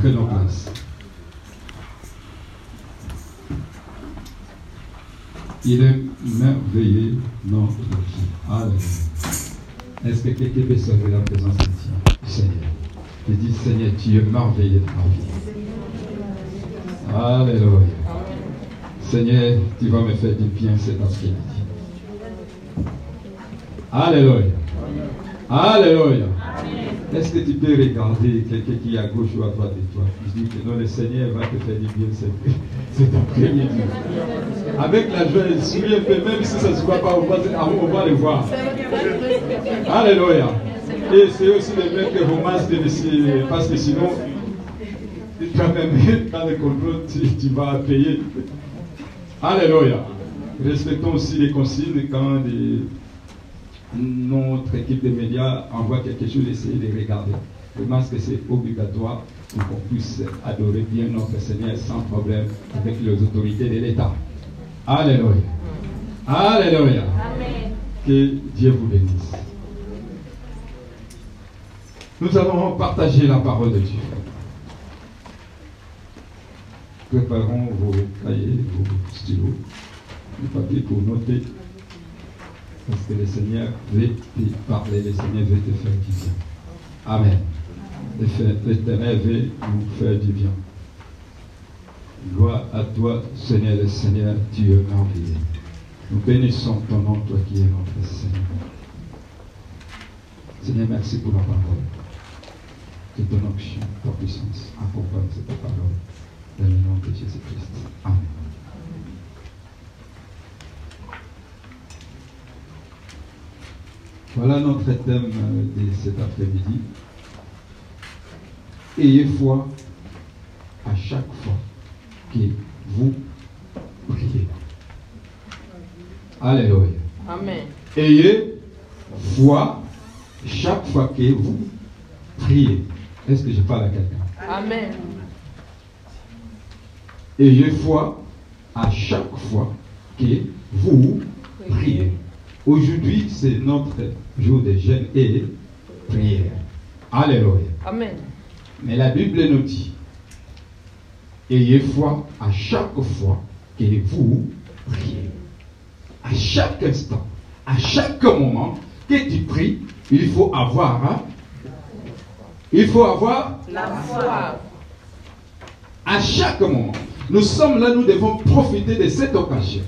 Prenons place. Il est merveilleux notre Dieu. Alléluia. Est-ce que quelqu'un peut sauver la présence du Seigneur? Je dis Seigneur, tu es merveilleux de ma vie. Alléluia. Seigneur, tu vas me faire du bien cet après-midi. Alléluia. Alléluia. Est-ce que tu peux regarder quelqu'un qui est à gauche ou à droite de toi? Je dis que non, le Seigneur va te faire du bien cet après-midi. Avec la joie, un peu, même si ça ne se voit pas, on va, le voir. Alléluia. Et c'est aussi de mettre vos masques parce que sinon, quand même, dans le contrôle, tu, tu vas payer. Alléluia. Respectons aussi les consignes quand des notre équipe de médias envoie quelque chose, essayez de regarder. Le masque, c'est obligatoire pour qu'on puisse adorer bien notre Seigneur sans problème avec les autorités de l'État. Alléluia. Alléluia. Que Dieu vous bénisse. Nous allons partager la parole de Dieu. Préparons vos cahiers, vos stylos, les papiers pour noter parce que le Seigneur veut te parler, le Seigneur veut te faire du bien. Amen. L'éternel veut nous faire du bien. Gloire à toi, Seigneur, le Seigneur, es merveilleux. Nous bénissons ton nom, toi qui es notre Seigneur. Seigneur, merci pour la parole. Que ton onction, ta puissance accompagne cette parole. Dans le nom de Jésus-Christ. Amen. Voilà notre thème de cet après-midi. Ayez foi à chaque fois que vous priez. Alléluia. Amen. Ayez foi chaque fois que vous priez. Est-ce que je parle à quelqu'un? Amen. Ayez foi à chaque fois que vous priez. Aujourd'hui, c'est notre jour de jeûne et prière. Alléluia. Amen. Mais la Bible nous dit, ayez foi à chaque fois que vous priez. À chaque instant, à chaque moment que tu pries, il faut avoir, hein, il faut avoir La foi. à chaque moment. Nous sommes là, nous devons profiter de cette occasion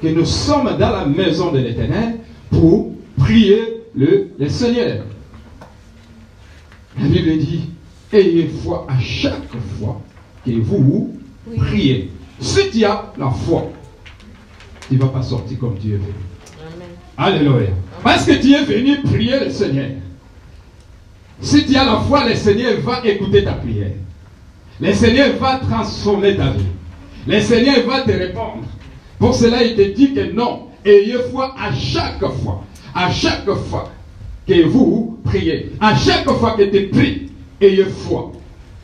que nous sommes dans la maison de l'Éternel pour prier le, le Seigneur. La Bible dit, ayez foi à chaque fois que vous priez. Si tu as la foi, tu ne vas pas sortir comme es venu. Amen. Alléluia. Parce que tu es venu prier le Seigneur. Si tu as la foi, le Seigneur va écouter ta prière. Le Seigneur va transformer ta vie. Le Seigneur va te répondre. Pour cela, il te dit que non. Ayez foi à chaque fois. À chaque fois que vous priez. À chaque fois que tu pries, ayez foi.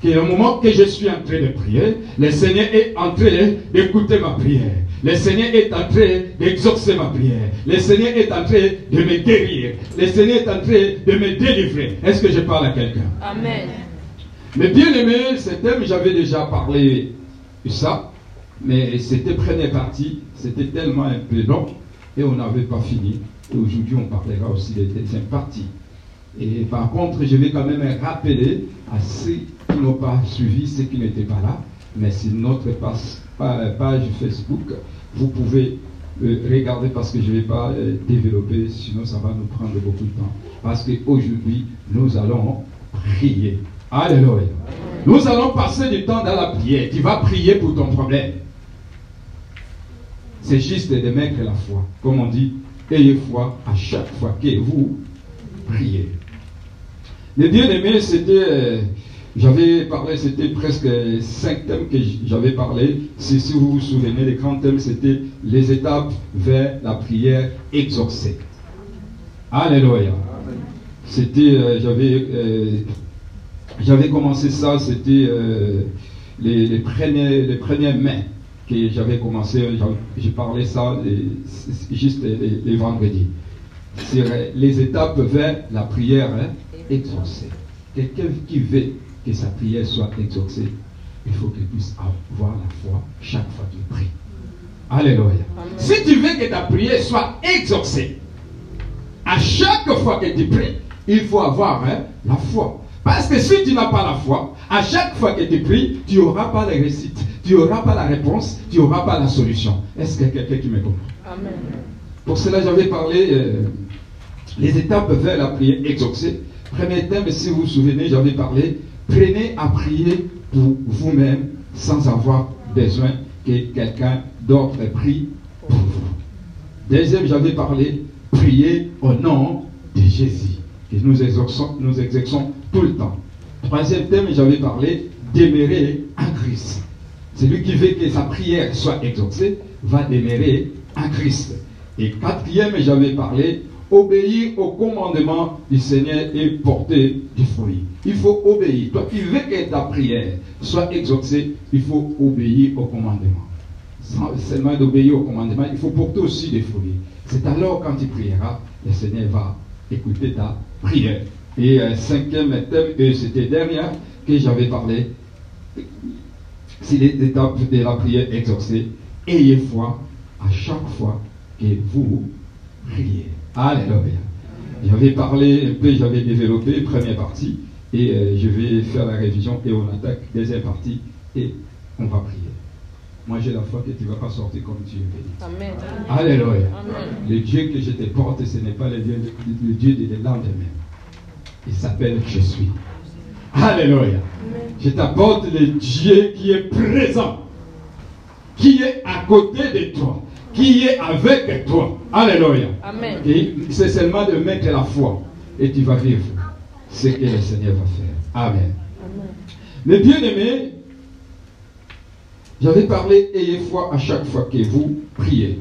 Que au moment que je suis en train de prier, le Seigneur est en train d'écouter ma prière. Le Seigneur est en train d'exaucer ma prière. Le Seigneur est en train de me guérir. Le Seigneur est en train de me délivrer. Est-ce que je parle à quelqu'un? Amen. mais bien aimé, ce thème, j'avais déjà parlé de ça, mais c'était première partie, c'était tellement un peu long, et on n'avait pas fini. Et aujourd'hui, on parlera aussi des deuxième parties. Et par contre, je vais quand même rappeler à ceux qui n'ont pas suivi, ceux qui n'étaient pas là, mais sur notre page, pa- page Facebook, vous pouvez euh, regarder parce que je ne vais pas euh, développer, sinon ça va nous prendre beaucoup de temps. Parce qu'aujourd'hui, nous allons prier. Alléluia. Nous allons passer du temps dans la prière. Tu vas prier pour ton problème. C'est juste de mettre la foi. Comme on dit, ayez foi à chaque fois que vous priez. Les bien-aimés, c'était, euh, j'avais parlé, c'était presque cinq thèmes que j'avais parlé. Si, vous vous souvenez, les grands thèmes, c'était les étapes vers la prière exaucée. Alléluia. C'était, euh, j'avais, euh, j'avais commencé ça, c'était les, les, premiers, les premières mains que j'avais commencé, j'ai parlé ça les- juste les, les vendredis. Sur les étapes vers la prière hein, exaucée. Quelqu'un qui veut que sa prière soit exaucée, il faut qu'il puisse avoir la foi chaque fois qu'il prie. Alléluia. Si tu veux que ta prière soit exaucée, à chaque fois que tu pries, il faut avoir hein, la foi. Parce que si tu n'as pas la foi, à chaque fois que tu pries, tu n'auras pas la réussite, tu n'auras pas la réponse, tu n'auras pas la solution. Est-ce qu'il y a quelqu'un qui me comprend? Amen. Pour cela, j'avais parlé euh, les étapes vers la prière exaucée. Premier thème, si vous vous souvenez, j'avais parlé, prenez à prier pour vous-même sans avoir besoin que quelqu'un d'autre prie pour vous. Deuxième, j'avais parlé, prier au nom de Jésus, que nous exerçons, nous exerçons tout le temps. Troisième thème, j'avais parlé, demeurer en Christ. Celui qui veut que sa prière soit exaucée va demeurer en Christ. Et quatrième, j'avais parlé, obéir au commandement du Seigneur et porter du fruit. Il faut obéir. Toi qui veux que ta prière soit exaucée, il faut obéir au commandement. Sans seulement d'obéir au commandement, il faut porter aussi des fruits. C'est alors quand tu prieras, le Seigneur va écouter ta prière. Et euh, cinquième thème, et c'était dernier que j'avais parlé, c'est les étapes de la prière exaucée. Ayez foi à chaque fois que vous priez. Alléluia. J'avais parlé un peu, j'avais développé première partie et euh, je vais faire la révision et on attaque deuxième partie et on va prier. Moi j'ai la foi que tu ne vas pas sortir comme tu es. Amen. Alléluia. Le Dieu que je te porte, ce n'est pas le Dieu, le Dieu des lendemains. Il s'appelle Je suis. Alléluia. Je t'apporte le Dieu qui est présent, qui est à côté de toi qui est avec toi. Alléluia. Amen. c'est seulement de mettre la foi et tu vas vivre ce que le Seigneur va faire. Amen. Amen. Mais bien aimé, j'avais parlé, ayez foi à chaque fois que vous priez.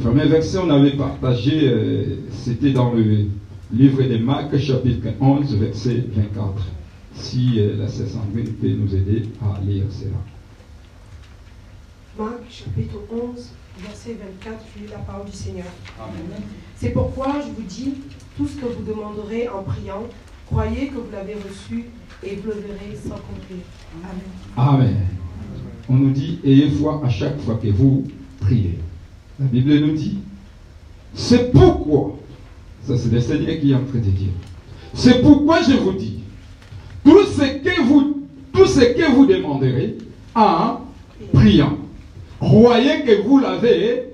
Premier verset, on avait partagé, euh, c'était dans le livre de Marc, chapitre 11, verset 24. Si la Sainte peut nous aider à lire cela. Marc, chapitre 11, verset 24, je lis la parole du Seigneur. C'est pourquoi je vous dis, tout ce que vous demanderez en priant, croyez que vous l'avez reçu et vous le verrez s'accomplir. Amen. Amen. On nous dit, ayez foi à chaque fois que vous priez. La Bible nous dit, c'est pourquoi, ça c'est le Seigneur qui est en train de dire, c'est pourquoi je vous dis, tout ce que vous, tout ce que vous demanderez en priant, Croyez que vous l'avez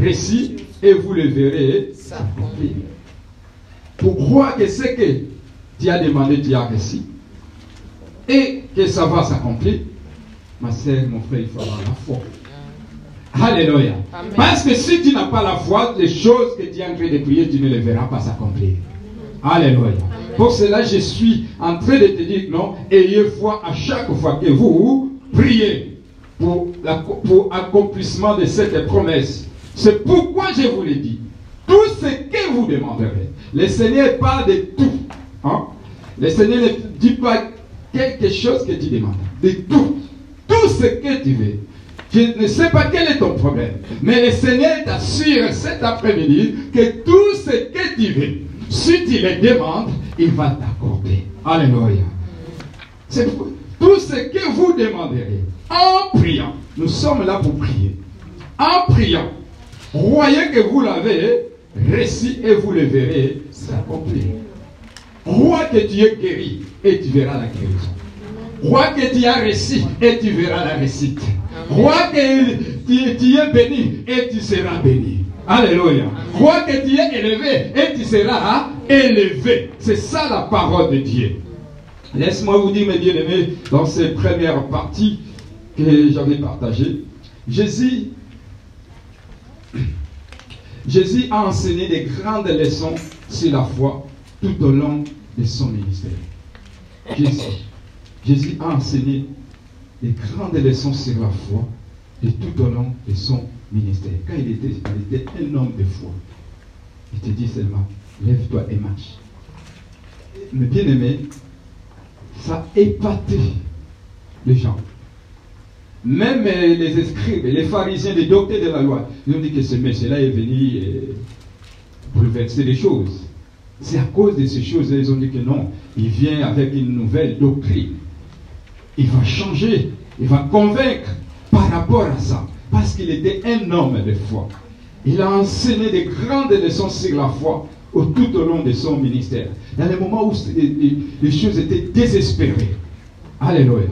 réussi et vous le verrez s'accomplir. Pour croire que ce que tu as demandé, tu as réussi et que ça va s'accomplir, ma sœur, mon frère, il faut avoir la foi. Alléluia. Parce que si tu n'as pas la foi, les choses que tu es en train de prier, tu ne les verras pas s'accomplir. Alléluia. Pour cela, je suis en train de te dire non, ayez foi à chaque fois que vous priez pour, l'accomplissement de cette promesse. C'est pourquoi je vous l'ai dit. Tout ce que vous demanderez. Le Seigneur parle de tout. Hein? Le Seigneur ne dit pas quelque chose que tu demandes. De tout. Tout ce que tu veux. Je ne sais pas quel est ton problème. Mais le Seigneur t'assure cet après-midi que tout ce que tu veux, si tu le demandes, il va t'accorder. Alléluia. C'est tout ce que vous demanderez en priant. Nous sommes là pour prier. En priant. Croyez que vous l'avez réussi et vous le verrez s'accomplir. Crois que tu es guéri et tu verras la guérison. Crois que tu as réussi et tu verras la réussite. Crois que tu, es béni et tu seras béni. Alléluia. Crois que tu es élevé et tu seras élevé. C'est ça la parole de Dieu. Laisse-moi vous dire, mes bien-aimés, dans ces premières parties, que j'avais partagé. Jésus, Jésus a enseigné des grandes leçons sur la foi tout au long de son ministère. Jésus, Jésus a enseigné des grandes leçons sur la foi et tout au long de son ministère. Quand il était, il était un homme de foi, il te dit seulement, lève-toi et marche. Mais bien aimé, ça épaté les gens. Même euh, les escribes, les pharisiens, les docteurs de la loi, ils ont dit que ce monsieur-là est venu euh, bouleverser les choses. C'est à cause de ces choses-là, ils ont dit que non, il vient avec une nouvelle doctrine. il va changer, il va convaincre par rapport à ça. Qu'il était un homme de foi. Il a enseigné des grandes leçons sur la foi tout au long de son ministère. Dans les moments où les choses étaient désespérées. Alléluia.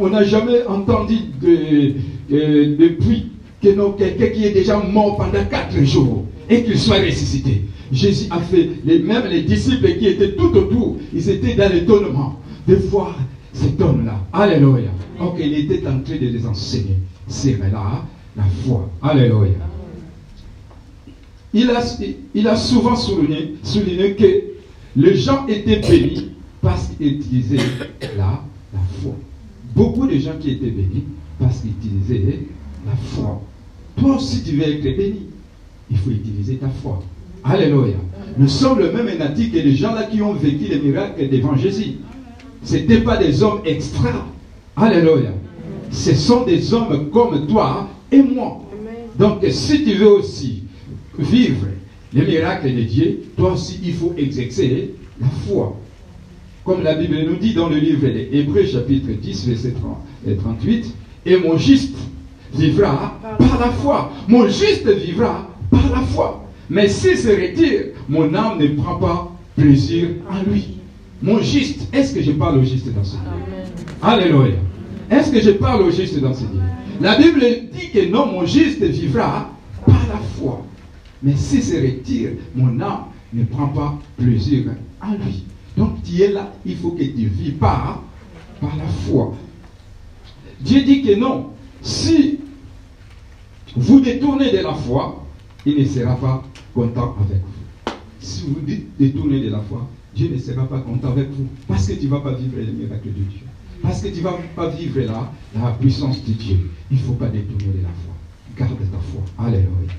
On n'a jamais entendu de, depuis que quelqu'un qui est déjà mort pendant quatre jours et qu'il soit ressuscité. Jésus a fait, les, même les disciples qui étaient tout autour, ils étaient dans l'étonnement de voir cet homme-là. Alléluia. Donc il était en train de les enseigner. C'est là la foi. Alléluia. Il a, souvent souligné, que les gens étaient bénis parce qu'ils utilisaient la, la foi. Beaucoup de gens qui étaient bénis parce qu'ils utilisaient la foi. Toi aussi, tu veux être béni. Il faut utiliser ta foi. Alléluia. Nous sommes le même énati que les gens là qui ont vécu les miracles devant Jésus. Ce n'étaient pas des hommes extra. Alléluia. Ce sont des hommes comme toi et moi. Donc si tu veux aussi vivre les miracles de Dieu, toi aussi il faut exercer la foi. Comme la Bible nous dit dans le livre des Hébreux chapitre 10 verset 38, et mon juste vivra par la foi. Mon juste vivra par la foi. Mais s'il se retire, mon âme ne prend pas plaisir en lui. Mon juste, est-ce que je parle au juste dans ce livre Alléluia. Est-ce que je parle au juste dans ce livre? La Bible dit que non, mon juste vivra par la foi. Mais s'il se retire, mon âme ne prend pas plaisir en lui. Donc tu es là, il faut que tu vis par, par la foi. Dieu dit que non, si vous détournez de la foi, il ne sera pas content avec vous. Si vous détournez de la foi, Dieu ne sera pas content avec vous. Parce que tu ne vas pas vivre les miracles de Dieu. Parce que tu ne vas pas vivre là la puissance de Dieu. Il ne faut pas détourner la foi. Garde ta foi. Alléluia.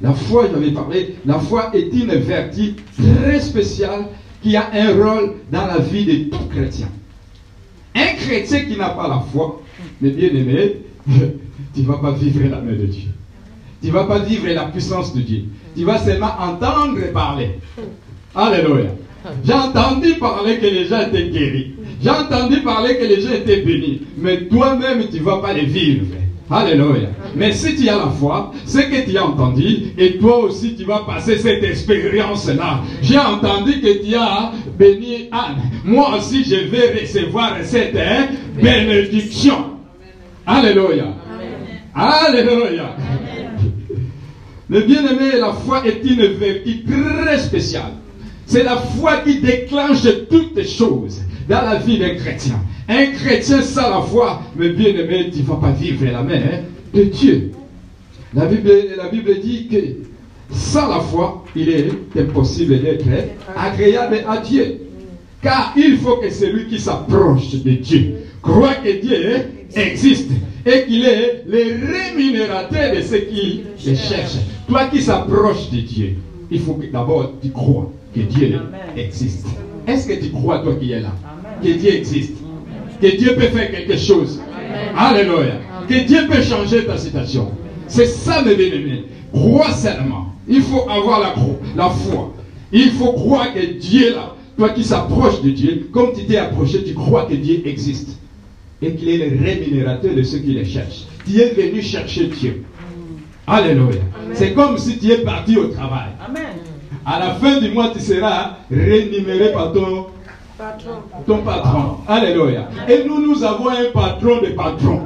La foi, j'avais parlé, la foi est une vertu très spéciale qui a un rôle dans la vie de tout chrétien. Un chrétien qui n'a pas la foi, mais bien aimé, tu ne vas pas vivre la main de Dieu. Tu ne vas pas vivre la puissance de Dieu. Tu vas seulement entendre parler. Alléluia. J'ai entendu parler que les gens étaient guéris. J'ai entendu parler que les gens étaient bénis. Mais toi-même, tu ne vas pas les vivre. Alléluia. Mais si tu as la foi, c'est que tu as entendu et toi aussi tu vas passer cette expérience-là. J'ai entendu que tu as béni Anne. Moi aussi je vais recevoir cette bénédiction. Alléluia. Alléluia. Mais bien aimé, la foi est une vertu très spéciale. C'est la foi qui déclenche toutes choses dans la vie d'un chrétien. Un chrétien sans la foi, mais bien aimé, tu ne vas pas vivre la main hein, de Dieu. La Bible, la Bible dit que sans la foi, il est impossible d'être agréable à Dieu. Car il faut que celui qui s'approche de Dieu croit que Dieu existe et qu'il est le rémunérateur de ceux qui le cherchent. Toi qui s'approches de Dieu, il faut que d'abord tu crois que Dieu existe. Est-ce que tu crois, toi qui es là, que Dieu existe Que Dieu peut faire quelque chose Alléluia. Que Dieu peut changer ta situation. C'est ça, mes bien-aimés. Crois seulement. Il faut avoir la, la foi. Il faut croire que Dieu, là, toi qui s'approches de Dieu, comme tu t'es approché, tu crois que Dieu existe. Et qu'il est le rémunérateur de ceux qui le cherchent. Tu es venu chercher Dieu. Alléluia. C'est comme si tu es parti au travail. Amen. À la fin du mois, tu seras rémunéré par ton patron. Ton patron. Alléluia. Et nous, nous avons un patron de patron.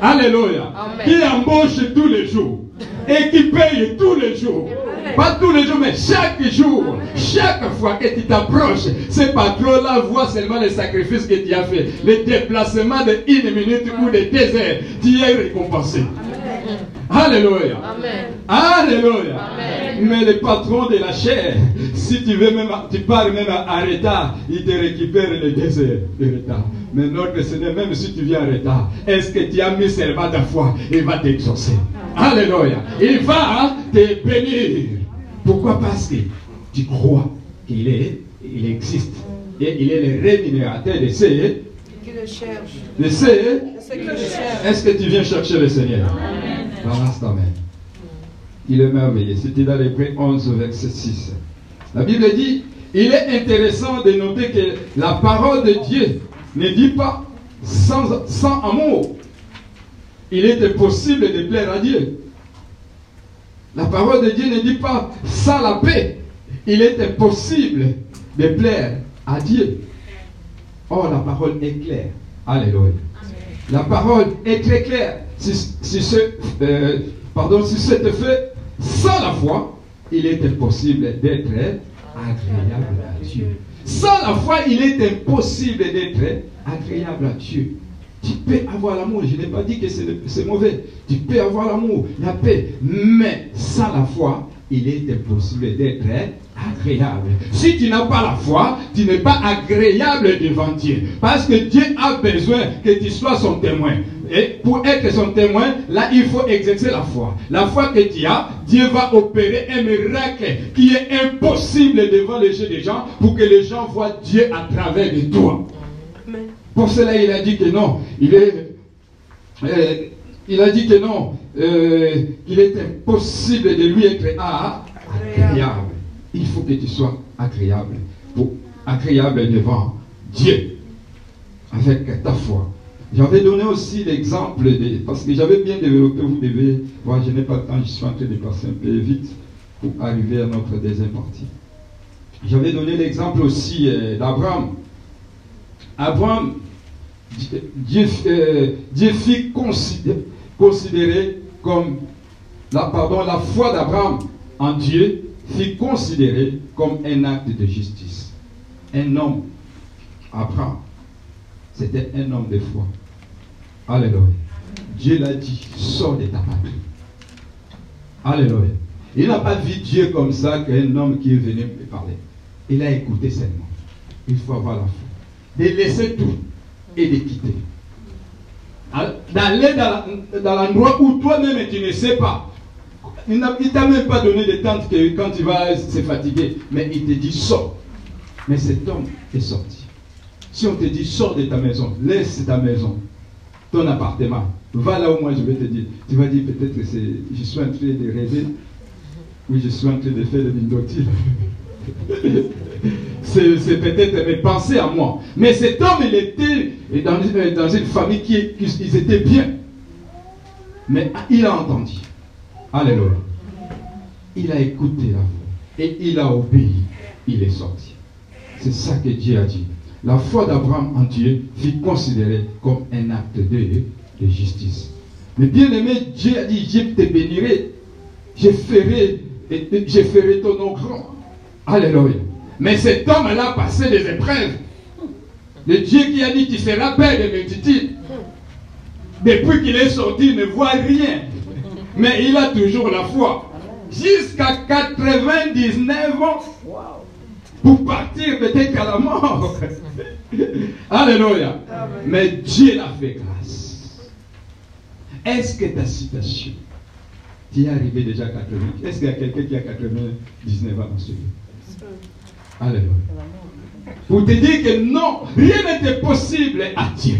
Alléluia. Qui embauche tous les jours. Et qui paye tous les jours. Pas tous les jours, mais chaque jour, chaque fois que tu t'approches, ce patron-là voit seulement les sacrifices que tu as fait. Les déplacements de une minute ou de deux heures, tu es récompensé. Alléluia. Alléluia. Mais le patron de la chair, si tu veux même, tu pars même à retard, il te récupère les deux heures de retard. Mais notre Seigneur, même si tu viens en retard, est-ce que tu as mis seulement ta foi Il va t'exaucer? Alléluia. Il va te bénir. Pourquoi? Parce que tu crois qu'il est, il existe. Et il est le rémunérateur de ceux qui le cherchent. De ceux Est-ce que tu viens chercher le Seigneur? Amen. Il est merveilleux. C'était dans l'Hébreu 11, verset 6. La Bible dit, il est intéressant de noter que la parole de Dieu ne dit pas sans, sans amour, il était possible de plaire à Dieu. La parole de Dieu ne dit pas sans la paix, il était possible de plaire à Dieu. Oh, la parole est claire. Alléluia. La parole est très claire. Si, ce, euh, pardon, si fait sans la foi, il est impossible d'être agréable à Dieu. Sans la foi, il est impossible d'être agréable à Dieu. Tu peux avoir l'amour, je n'ai pas dit que c'est mauvais. Tu peux avoir l'amour, la paix, mais sans la foi, il est impossible d'être agréable. Si tu n'as pas la foi, tu n'es pas agréable devant Dieu. Parce que Dieu a besoin que tu sois son témoin. Et pour être son témoin, là, il faut exercer la foi. La foi que tu as, Dieu va opérer un miracle qui est impossible devant les yeux des gens pour que les gens voient Dieu à travers de toi. Pour cela, il a dit que non. Il est, euh, il a dit que non, euh, qu'il est impossible de lui être agréable. Il faut que tu sois agréable, pour, agréable devant Dieu, avec ta foi. J'avais donné aussi l'exemple, de, parce que j'avais bien développé, vous devez voir, je n'ai pas le temps, je suis en train de passer un peu vite pour arriver à notre deuxième partie. J'avais donné l'exemple aussi euh, d'Abraham. Abraham, Dieu, euh, fit considérer, comme la, pardon, la foi d'Abraham en Dieu fut considérée comme un acte de justice. Un homme, Abraham, c'était un homme de foi. Alléluia. Dieu l'a dit, sors de ta patrie. Alléluia. Il n'a pas vu Dieu comme ça qu'un homme qui est venu me parler. Il a écouté seulement. Il faut avoir la foi. De laisser tout et de quitter d'aller dans l'endroit où toi-même tu ne sais pas. Il ne t'a même pas donné de tente que quand tu vas se fatiguer, mais il te dit sors. Mais cet homme est sorti. Si on te dit sors de ta maison, laisse ta maison, ton appartement, va là où moi je vais te dire. Tu vas dire peut-être que je suis en train de rêver, oui je suis en train de faire le l'indotil. c'est peut-être mes pensées à moi. Mais cet homme, il était dans, dans une famille qui, qui étaient bien. Mais il a entendu. Alléluia. Il a écouté la voix. Et il a obéi. Il est sorti. C'est ça que Dieu a dit. La foi d'Abraham en Dieu fut considérée comme un acte de, justice. Mais bien aimé, Dieu a dit, je te bénirai. Je ferai, je ferai ton nom grand. Alléluia. Mais cet homme-là a passé des épreuves. Le Dieu qui a dit tu seras père de multitudes. Depuis qu'il est sorti, il ne voit rien. Mais il a toujours la foi. Jusqu'à 99 ans. Pour partir peut-être à la mort. Alléluia. Mais Dieu l'a fait grâce. Est-ce que ta citation, tu es arrivé déjà à 80 Est-ce qu'il y a quelqu'un qui a 99 ans dans ce lieu Alléluia. Pour te dire que non, rien n'était possible à Dieu.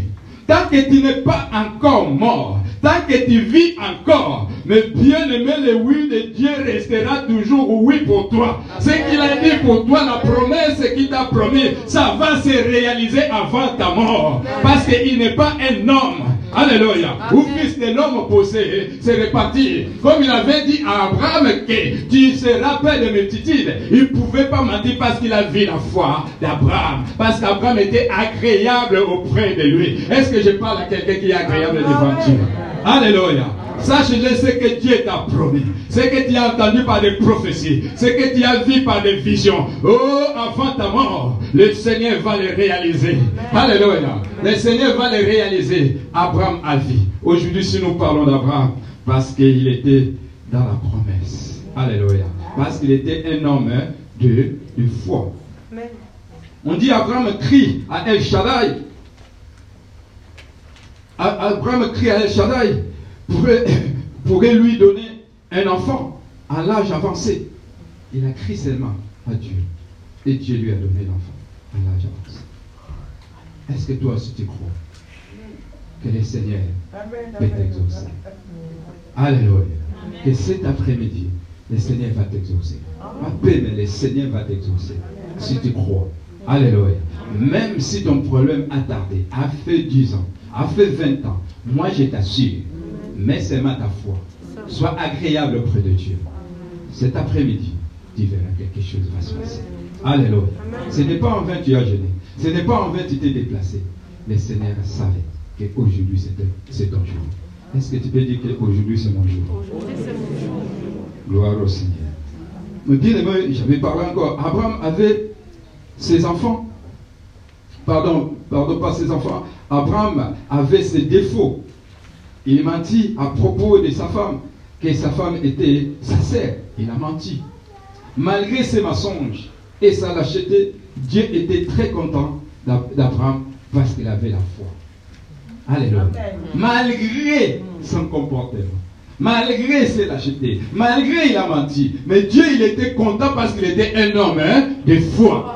Tant que tu n'es pas encore mort, tant que tu vis encore, mais bien aimé, le oui de Dieu restera toujours oui pour toi. Ce qu'il a dit pour toi, la promesse qu'il t'a promis, ça va se réaliser avant ta mort. Parce qu'il n'est pas un homme Alléluia. Ou fils de l'homme possédé, c'est reparti. Comme il avait dit à Abraham que tu seras père de multitudes. Il ne pouvait pas mentir parce qu'il a vu la foi d'Abraham. Parce qu'Abraham était agréable auprès de lui. Est-ce que je parle à quelqu'un qui est agréable devant Dieu? Alléluia. Sache-le ce que Dieu t'a promis. Ce que tu as entendu par des prophéties. Ce que tu as vu par des visions. Oh, avant ta mort, le Seigneur va le réaliser. Alléluia. Le Seigneur va le réaliser. Abraham a vu. Aujourd'hui, si nous parlons d'Abraham, parce qu'il était dans la promesse. Alléluia. Parce qu'il était un homme de, de foi. On dit Abraham crie à El Shaddai. Abraham crie à El Shaddai pourrait, lui donner un enfant à l'âge avancé. Il a crié seulement à Dieu. Et Dieu lui a donné l'enfant à l'âge avancé. Est-ce que toi aussi tu crois que le Seigneur peut t'exaucer? Alléluia. Que cet après-midi, le Seigneur va t'exaucer. Pas mais le Seigneur va t'exaucer. Si tu crois. Alléluia. Même si ton problème a tardé, a fait 10 ans, a fait 20 ans, moi je t'assure, mets seulement ta foi. Sois agréable auprès de Dieu. Cet après-midi, tu verras quelque chose va se passer. Alléluia. Ce n'est pas en vain que tu as jeûné. Ce n'est pas en vain que tu t'es déplacé. Le Seigneur savait qu'aujourd'hui c'est ton jour. Est-ce que tu peux dire qu'aujourd'hui c'est mon jour? Gloire au Seigneur. Me dit, j'avais parlé encore. Abraham avait ses enfants. Pardon, pardon, pas ses enfants. Abraham avait ses défauts. Il mentit à propos de sa femme, que sa femme était sa sœur. Il a menti. Malgré ses mensonges et sa lâcheté, Dieu était très content d'Abraham parce qu'il avait la foi. Alléluia. Malgré son comportement, malgré ses lâchetés, malgré il a menti, mais Dieu il était content parce qu'il était un homme hein, de foi.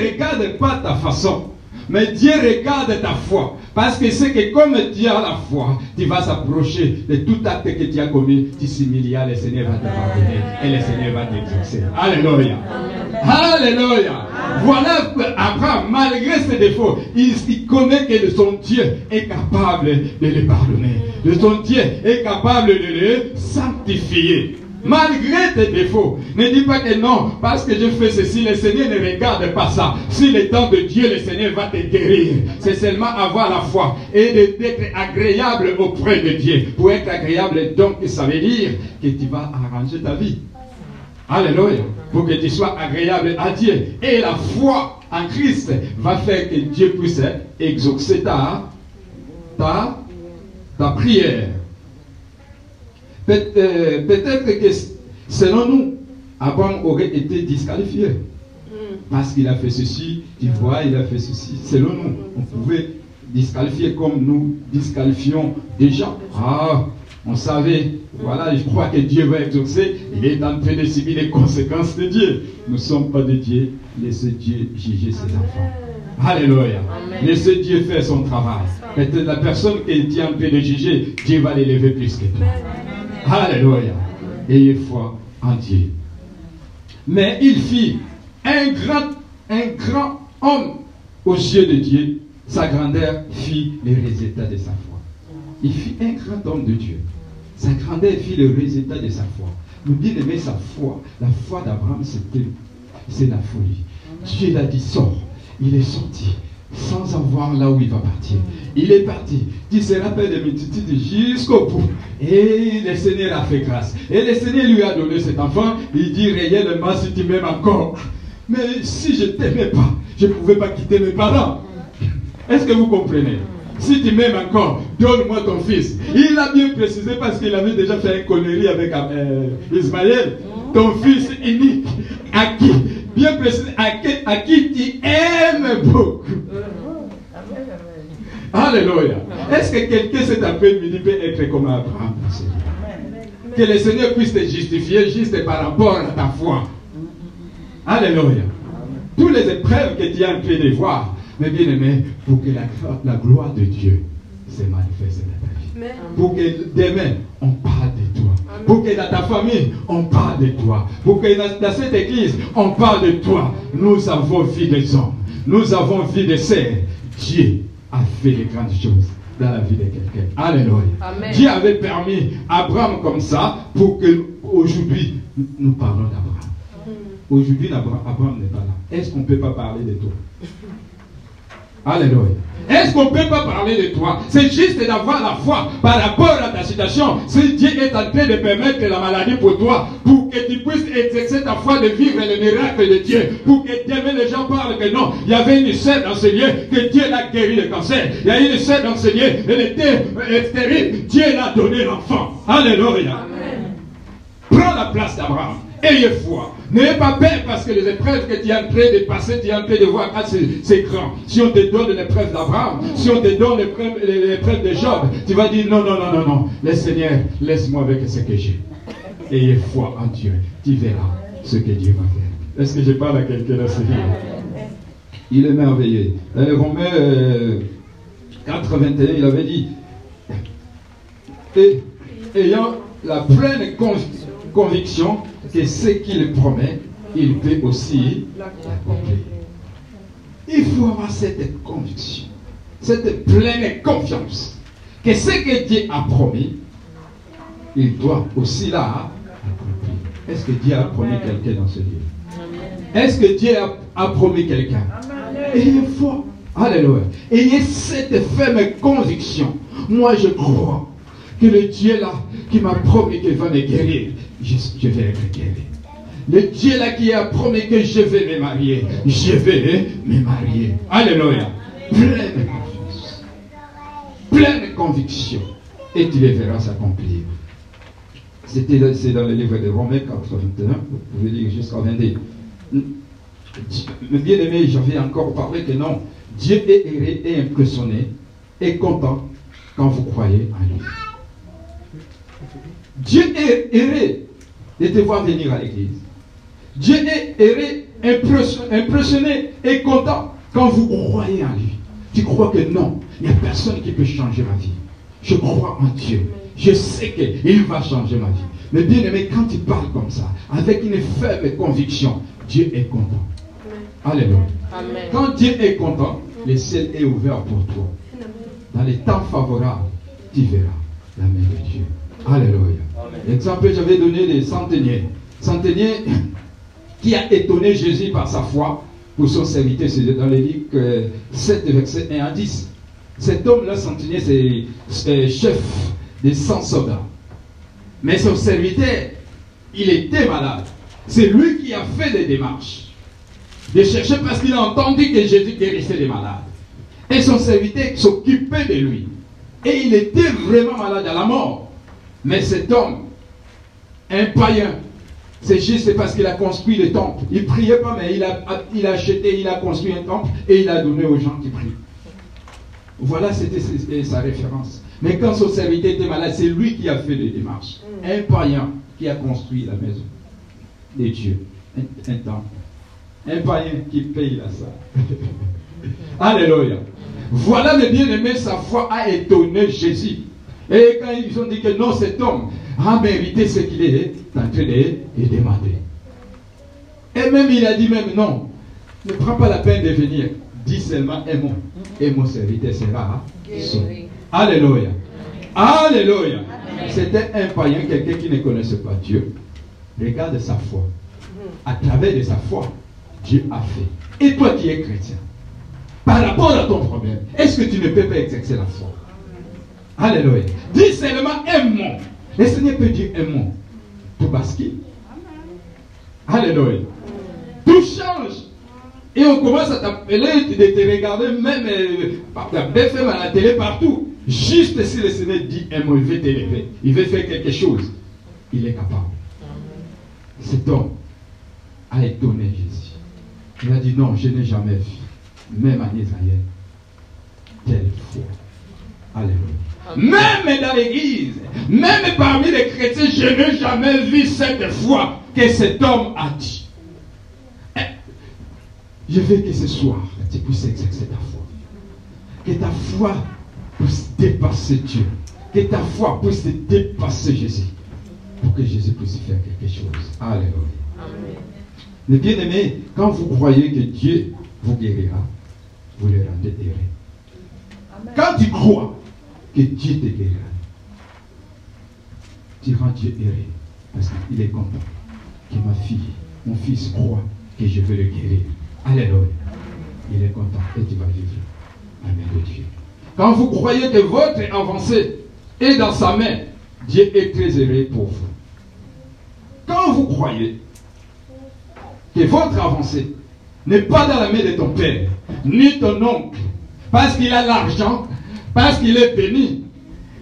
Ne regarde pas ta façon, mais Dieu regarde ta foi. Parce que c'est que comme tu as la foi, tu vas s'approcher de tout acte que tu as commis, tu s'humilias, le Seigneur va te pardonner et le Seigneur va t'exaucer. Alléluia. Alléluia. Voilà Abraham, malgré ses défauts, il, connaît que son Dieu est capable de le pardonner. De son Dieu est capable de le sanctifier. Malgré tes défauts, ne dis pas que non, parce que je fais ceci, le Seigneur ne regarde pas ça. Si le temps de Dieu, le Seigneur va te guérir. C'est seulement avoir la foi et d'être agréable auprès de Dieu. Pour être agréable, donc, ça veut dire que tu vas arranger ta vie. Alléluia. Pour que tu sois agréable à Dieu. Et la foi en Christ va faire que Dieu puisse exaucer ta, ta, ta prière. Euh, peut-être que selon nous, Abraham aurait été disqualifié. Mm. Parce qu'il a fait ceci, tu vois, il a fait ceci. Selon nous, on pouvait disqualifier comme nous disqualifions des gens. Ah, on savait, voilà, je crois que Dieu va exaucer. Il est en train de subir les conséquences de Dieu. Nous ne sommes pas de Dieu. Laissez Dieu juger ses enfants. Alléluia. Laissez Dieu faire son travail. Peut-être la personne qui est en train de juger, Dieu va l'élever plus que toi. Alléluia. Ayez foi en Dieu. Mais il fit un grand, homme aux yeux de Dieu. Sa grandeur fit les résultats de sa foi. Il fit un grand homme de Dieu. Sa grandeur fit le résultat de sa foi. Nous bien aimé sa foi. La foi d'Abraham, c'était, c'est la folie. Dieu l'a dit, sors. Il est sorti sans savoir là où il va partir. Il est parti. Il se rappelle des multitudes jusqu'au bout. Et le Seigneur a fait grâce. Et le Seigneur lui a donné cet enfant. Il dit réellement si tu m'aimes encore. Mais si je ne t'aimais pas, je ne pouvais pas quitter mes parents. Est-ce que vous comprenez? Si tu m'aimes encore, donne-moi ton fils. Il a bien précisé parce qu'il avait déjà fait une connerie avec euh, Ismaël. Ton fils unique, à qui Bien précisé, à qui, tu aimes beaucoup. Alléluia. Est-ce que quelqu'un cet après-midi peut être comme Abraham Que le Seigneur puisse te justifier juste par rapport à ta foi. Alléluia. Toutes les épreuves que tu as en train de voir, mais bien aimé, pour que la, gloire de Dieu se manifeste dans ta vie. Pour que demain, on parle. Pour que dans ta famille, on parle de toi. Pour que dans, cette église, on parle de toi. Nous avons vu des hommes. Nous avons vu des sœurs. Dieu a fait de grandes choses dans la vie de quelqu'un. Alléluia. Dieu avait permis Abraham comme ça pour que aujourd'hui nous parlons d'Abraham. Aujourd'hui, Abraham n'est pas là. Est-ce qu'on ne peut pas parler de toi? Alléluia. Est-ce qu'on ne peut pas parler de toi? C'est juste d'avoir la foi par rapport à ta situation. Si Dieu est en train de permettre la maladie pour toi, pour que tu puisses exercer ta foi de vivre le miracle de Dieu, pour que demain les gens parlent que non, il y avait une sœur dans ce lieu, que Dieu l'a guéri le cancer. Il y a une sœur dans ce lieu, elle était stérile, Dieu l'a donné l'enfant. Alléluia. Prends la place d'Abraham. Ayez foi. N'ayez pas peur parce que les épreuves que tu es en train de passer, tu es en train de voir, ah, c'est grand. Si on te donne l'épreuve d'Abraham, si on te donne l'épreuve de Job, tu vas dire non, non, non, non, non. Le Seigneur, laisse-moi avec ce que j'ai. Ayez foi en Dieu. Tu verras ce que Dieu va faire. Est-ce que je parle à quelqu'un là Il est merveilleux. Le Romain 4, 21, il avait dit, et ayant la pleine conviction que ce qu'il promet, il peut aussi l'accomplir. Il faut avoir cette conviction, cette pleine confiance que ce que Dieu a promis, il doit aussi là accomplir. Est-ce que Dieu a promis quelqu'un dans ce lieu? Est-ce que Dieu a, promis quelqu'un? Ayez foi. Alléluia. Ayez cette ferme conviction. Moi, je crois que le Dieu là qui m'a promis qu'il va me guérir, je, vais être guéri. Le Dieu là qui a promis que je vais me marier, je vais me marier. Alléluia. Pleine confiance. Pleine conviction. Et tu les verras s'accomplir. C'est dans le livre de Romains 4, 21. Vous pouvez lire jusqu'à 22. bien aimé, j'avais encore parlé que non. Dieu est erré et impressionné et content quand vous croyez en lui. Dieu est erré de te voir venir à l'église. Dieu est erré, impressionné et content quand vous croyez en lui. Tu crois que non, il n'y a personne qui peut changer ma vie. Je crois en Dieu. Je sais qu'il va changer ma vie. Mais bien aimé, quand tu parles comme ça, avec une ferme conviction, Dieu est content. Alléluia. Quand Dieu est content, le ciel est ouvert pour toi. Dans les temps favorables, tu verras la main de Dieu. Alléluia. L'exemple j'avais donné des centeniers. Centenier qui a étonné Jésus par sa foi pour son serviteur. C'est dans les livres 7, verset 1 à 10. Cet homme-là, centenier, c'est chef des 100 soldats. Mais son serviteur, il était malade. C'est lui qui a fait des démarches. De chercher parce qu'il a entendu que Jésus guérissait les malades. Et son serviteur s'occupait de lui. Et il était vraiment malade à la mort. Mais cet homme, un païen, c'est juste parce qu'il a construit le temple. Il ne priait pas, mais il a, il a acheté, il a construit un temple et il a donné aux gens qui prient. Voilà, c'était sa référence. Mais quand son serviteur était malade, c'est lui qui a fait les démarches. Mm. Un païen qui a construit la maison des dieux. Un, temple. Un païen qui paye la salle. Alléluia. Voilà le bien-aimé, sa foi a étonné Jésus. Et quand ils ont dit que non, cet homme a mérité ce qu'il est en train de demander. Et même il a dit même non, ne prends pas la peine de venir. Dis seulement un mot. Et mon serviteur sera sauvé. Alléluia. Alléluia. C'était un païen, quelqu'un qui ne connaissait pas Dieu. Regarde sa foi. À travers de sa foi, Dieu a fait. Et toi qui es chrétien, par rapport à ton problème, est-ce que tu ne peux pas exercer la foi? Alléluia. Dis seulement un mot. Le Seigneur peut dire un mot. Tout bascule. Alléluia. Tout change. Et on commence à t'appeler, de te regarder même euh, par la BFM à la télé, partout. Juste si le Seigneur dit un mot, il veut t'élever. Il veut faire quelque chose. Il est capable. Cet homme a étonné Jésus. Il a dit non, je n'ai jamais vu, même en Israël, telle foi. Alléluia. Même dans l'église, même parmi les chrétiens, je n'ai jamais vu cette foi que cet homme a dit. Eh, je veux que ce soir, tu puisses exercer ta foi. Que ta foi puisse dépasser Dieu. Que ta foi puisse dépasser Jésus. Pour que Jésus puisse faire quelque chose. Alléluia. Amen. Mais bien aimé, quand vous croyez que Dieu vous guérira, vous le rendez heureux. Quand tu crois que Dieu te guérira, tu rends Dieu heureux. Parce qu'il est content que ma fille, mon fils croit que je veux le guérir. Alléluia. Il est content et tu vas vivre. Amen de Dieu. Quand vous croyez que votre avancée est dans sa main, Dieu est très heureux pour vous. Quand vous croyez que votre avancée n'est pas dans la main de ton père, ni ton oncle, parce qu'il a l'argent, parce qu'il est béni,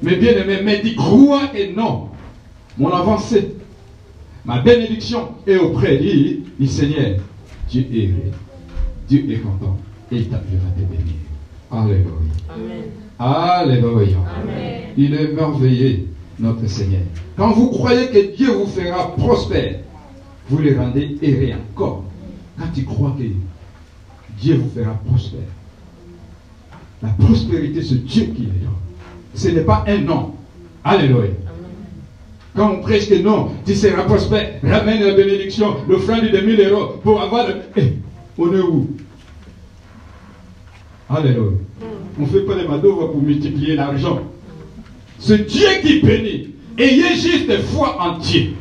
mais bien aimé, mais dit crois et non. Mon avancée, ma bénédiction est auprès du, du Seigneur. Dieu est heureux. Dieu est content et il va te bénir. Alléluia. Alléluia. Il est merveilleux, notre Seigneur. Quand vous croyez que Dieu vous fera prospère, vous le rendez erré encore. Quand tu crois que Dieu vous fera prospère, la prospérité, c'est Dieu qui est là. Ce n'est pas un nom. Alléluia. Quand on prêche que non, tu seras prospère, ramène la bénédiction, l'offrande de 1000 euros pour avoir le. Eh, on est où? Alléluia. On ne fait pas les manœuvres pour multiplier l'argent. C'est Dieu qui bénit. Ayez juste foi en Dieu.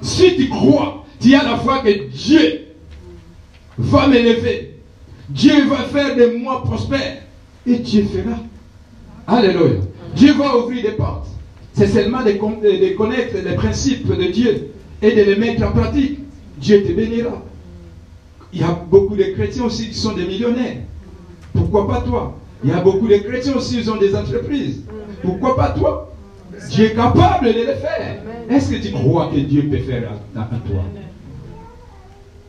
Si tu crois, tu as la foi que Dieu va m'élever. Dieu va faire de moi prospère. Et Dieu fera. Alléluia. Dieu va ouvrir des portes. C'est seulement de, de connaître les principes de Dieu et de les mettre en pratique. Dieu te bénira. Il y a beaucoup de chrétiens aussi qui sont des millionnaires. Pourquoi pas toi? Il y a beaucoup de chrétiens aussi qui ont des entreprises. Pourquoi pas toi? Dieu est capable de le faire. Est-ce que tu crois que Dieu peut faire à, toi?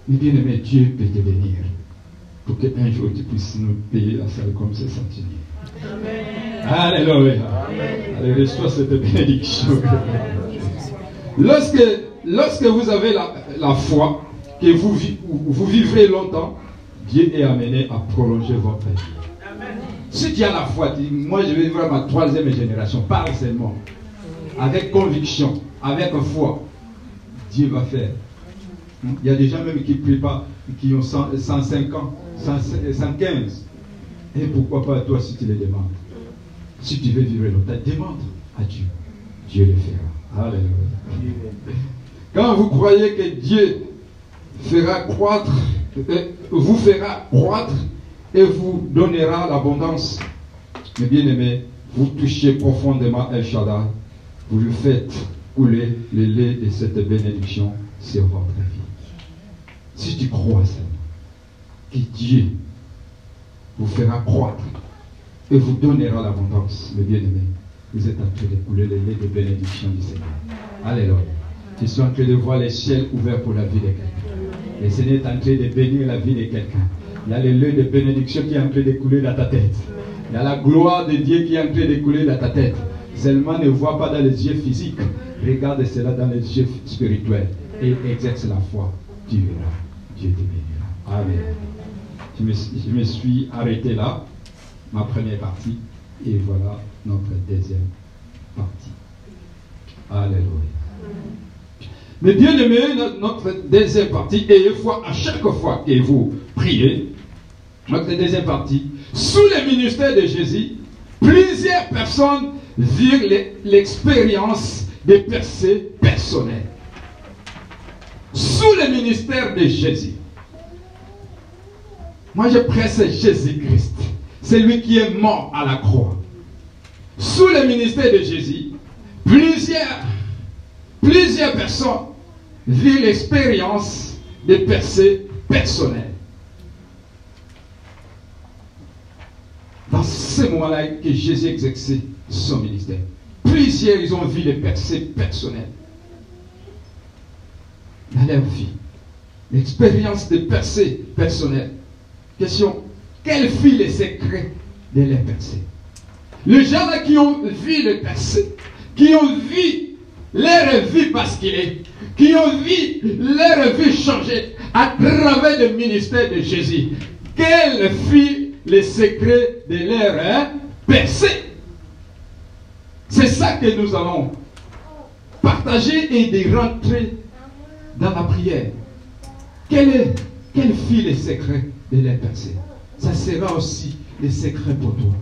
Mais bien aimé, Dieu peut te bénir pour qu'un jour tu puisses nous payer la salle comme ce centenier. Alléluia. Allez, reçois cette bénédiction. Lorsque, lorsque vous avez la, la foi, que vous, vous vivrez longtemps, Dieu est amené à prolonger votre vie. Si tu as la foi, moi je vais vivre ma troisième génération, parle seulement, avec conviction, avec foi, Dieu va faire. Il y a des gens même qui ne prient pas, qui ont 105 ans, 115. Et pourquoi pas toi si tu les demandes? Si tu veux vivre longtemps, demande à Dieu. Dieu le fera. Alléluia. Quand vous croyez que Dieu fera croître, euh, vous fera croître et vous donnera l'abondance. Mais bien aimé, vous touchez profondément El Shaddai, vous lui faites couler le lait de cette bénédiction sur votre vie. Si tu crois seulement que Dieu vous fera croître et vous donnera l'abondance, mais bien aimé, vous êtes en train de couler le lait de bénédiction du Seigneur. Alléluia. Tu suis en train de voir les ciels ouverts pour la vie de quelqu'un. Le Seigneur est en train de bénir la vie de quelqu'un. Il y a le lait de bénédiction qui est en train de couler dans ta tête. Il y a la gloire de Dieu qui est en train de couler dans ta tête. Seulement ne vois pas dans les yeux physiques. Regarde cela dans les yeux spirituels. Et exerce la foi. Tu verras. Dieu te bénira. Amen. Je me, suis arrêté là. Ma première partie. Et voilà notre deuxième partie. Alléluia. Mais bien aimé, notre deuxième partie, et une fois, à chaque fois que vous priez, notre deuxième partie, sous le ministère de Jésus, plusieurs personnes vivent l'expérience des percées personnelles. Sous le ministère de Jésus. Moi, je presse Jésus-Christ. C'est lui qui est mort à la croix. Sous le ministère de Jésus, plusieurs, plusieurs personnes vivent l'expérience des percées personnelles. Dans ce moment-là que Jésus exerçait son ministère, plusieurs ils ont vu les percées personnelles dans leur vie. L'expérience des percées personnelles. Question, quels fut les secrets de les percées Les gens-là qui ont vu les percées, qui ont vu leur vie basculer, qui ont vu leur vie changer à travers le ministère de Jésus. Quel fut le secret de leur hein, percée? C'est ça que nous allons partager et de rentrer dans la prière. Quel, est, quel fut le secret de leur percée Ça sera aussi le secret pour toi,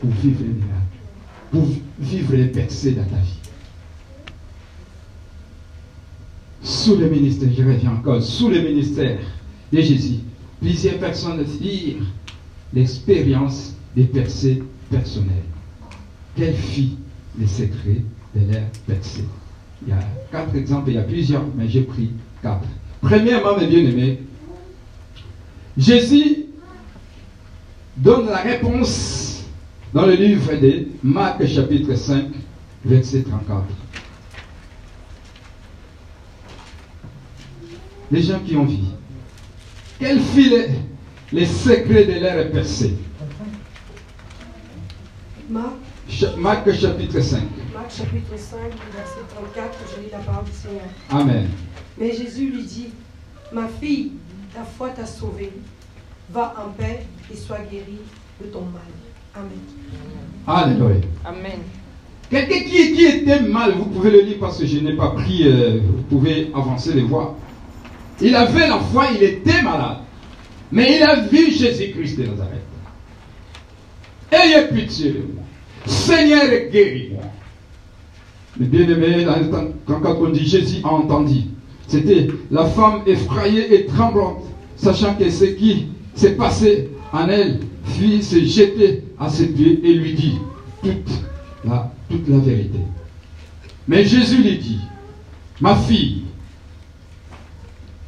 pour vivre les miracles, pour vivre les percées dans ta vie. sous le ministère, je reviens encore, sous le ministère de Jésus, plusieurs personnes firent l'expérience des percées personnelles. Quelle fit les secrets de y a quatre exemples, il y a plusieurs, mais j'ai pris quatre. Premièrement, mes bien-aimés, Jésus donne la réponse dans le livre de Marc chapitre 5, verset 34. les gens qui ont vu. Quel fut les, secrets de leur percée? Marc, Marc chapitre 5. Marc chapitre 5, verset 34, je lis la parole du Seigneur. Amen. Mais Jésus lui dit, ma fille, ta foi t'a sauvée. Va en paix et sois guérie de ton mal. Amen. Alléluia. Amen. Quelqu'un qui, qui, était mal, vous pouvez le lire parce que je n'ai pas pris, euh, vous pouvez avancer les voir. Il avait la foi, il était malade. Mais il a vu Jésus-Christ de Nazareth. Ayez pitié de moi. Seigneur, guéris-moi. Mais bien aimé, quand, quand on dit Jésus a entendu, c'était la femme effrayée et tremblante, sachant que ce qui s'est passé en elle, fit se jeter à ses pieds et lui dit toute la, vérité. Mais Jésus lui dit, ma fille,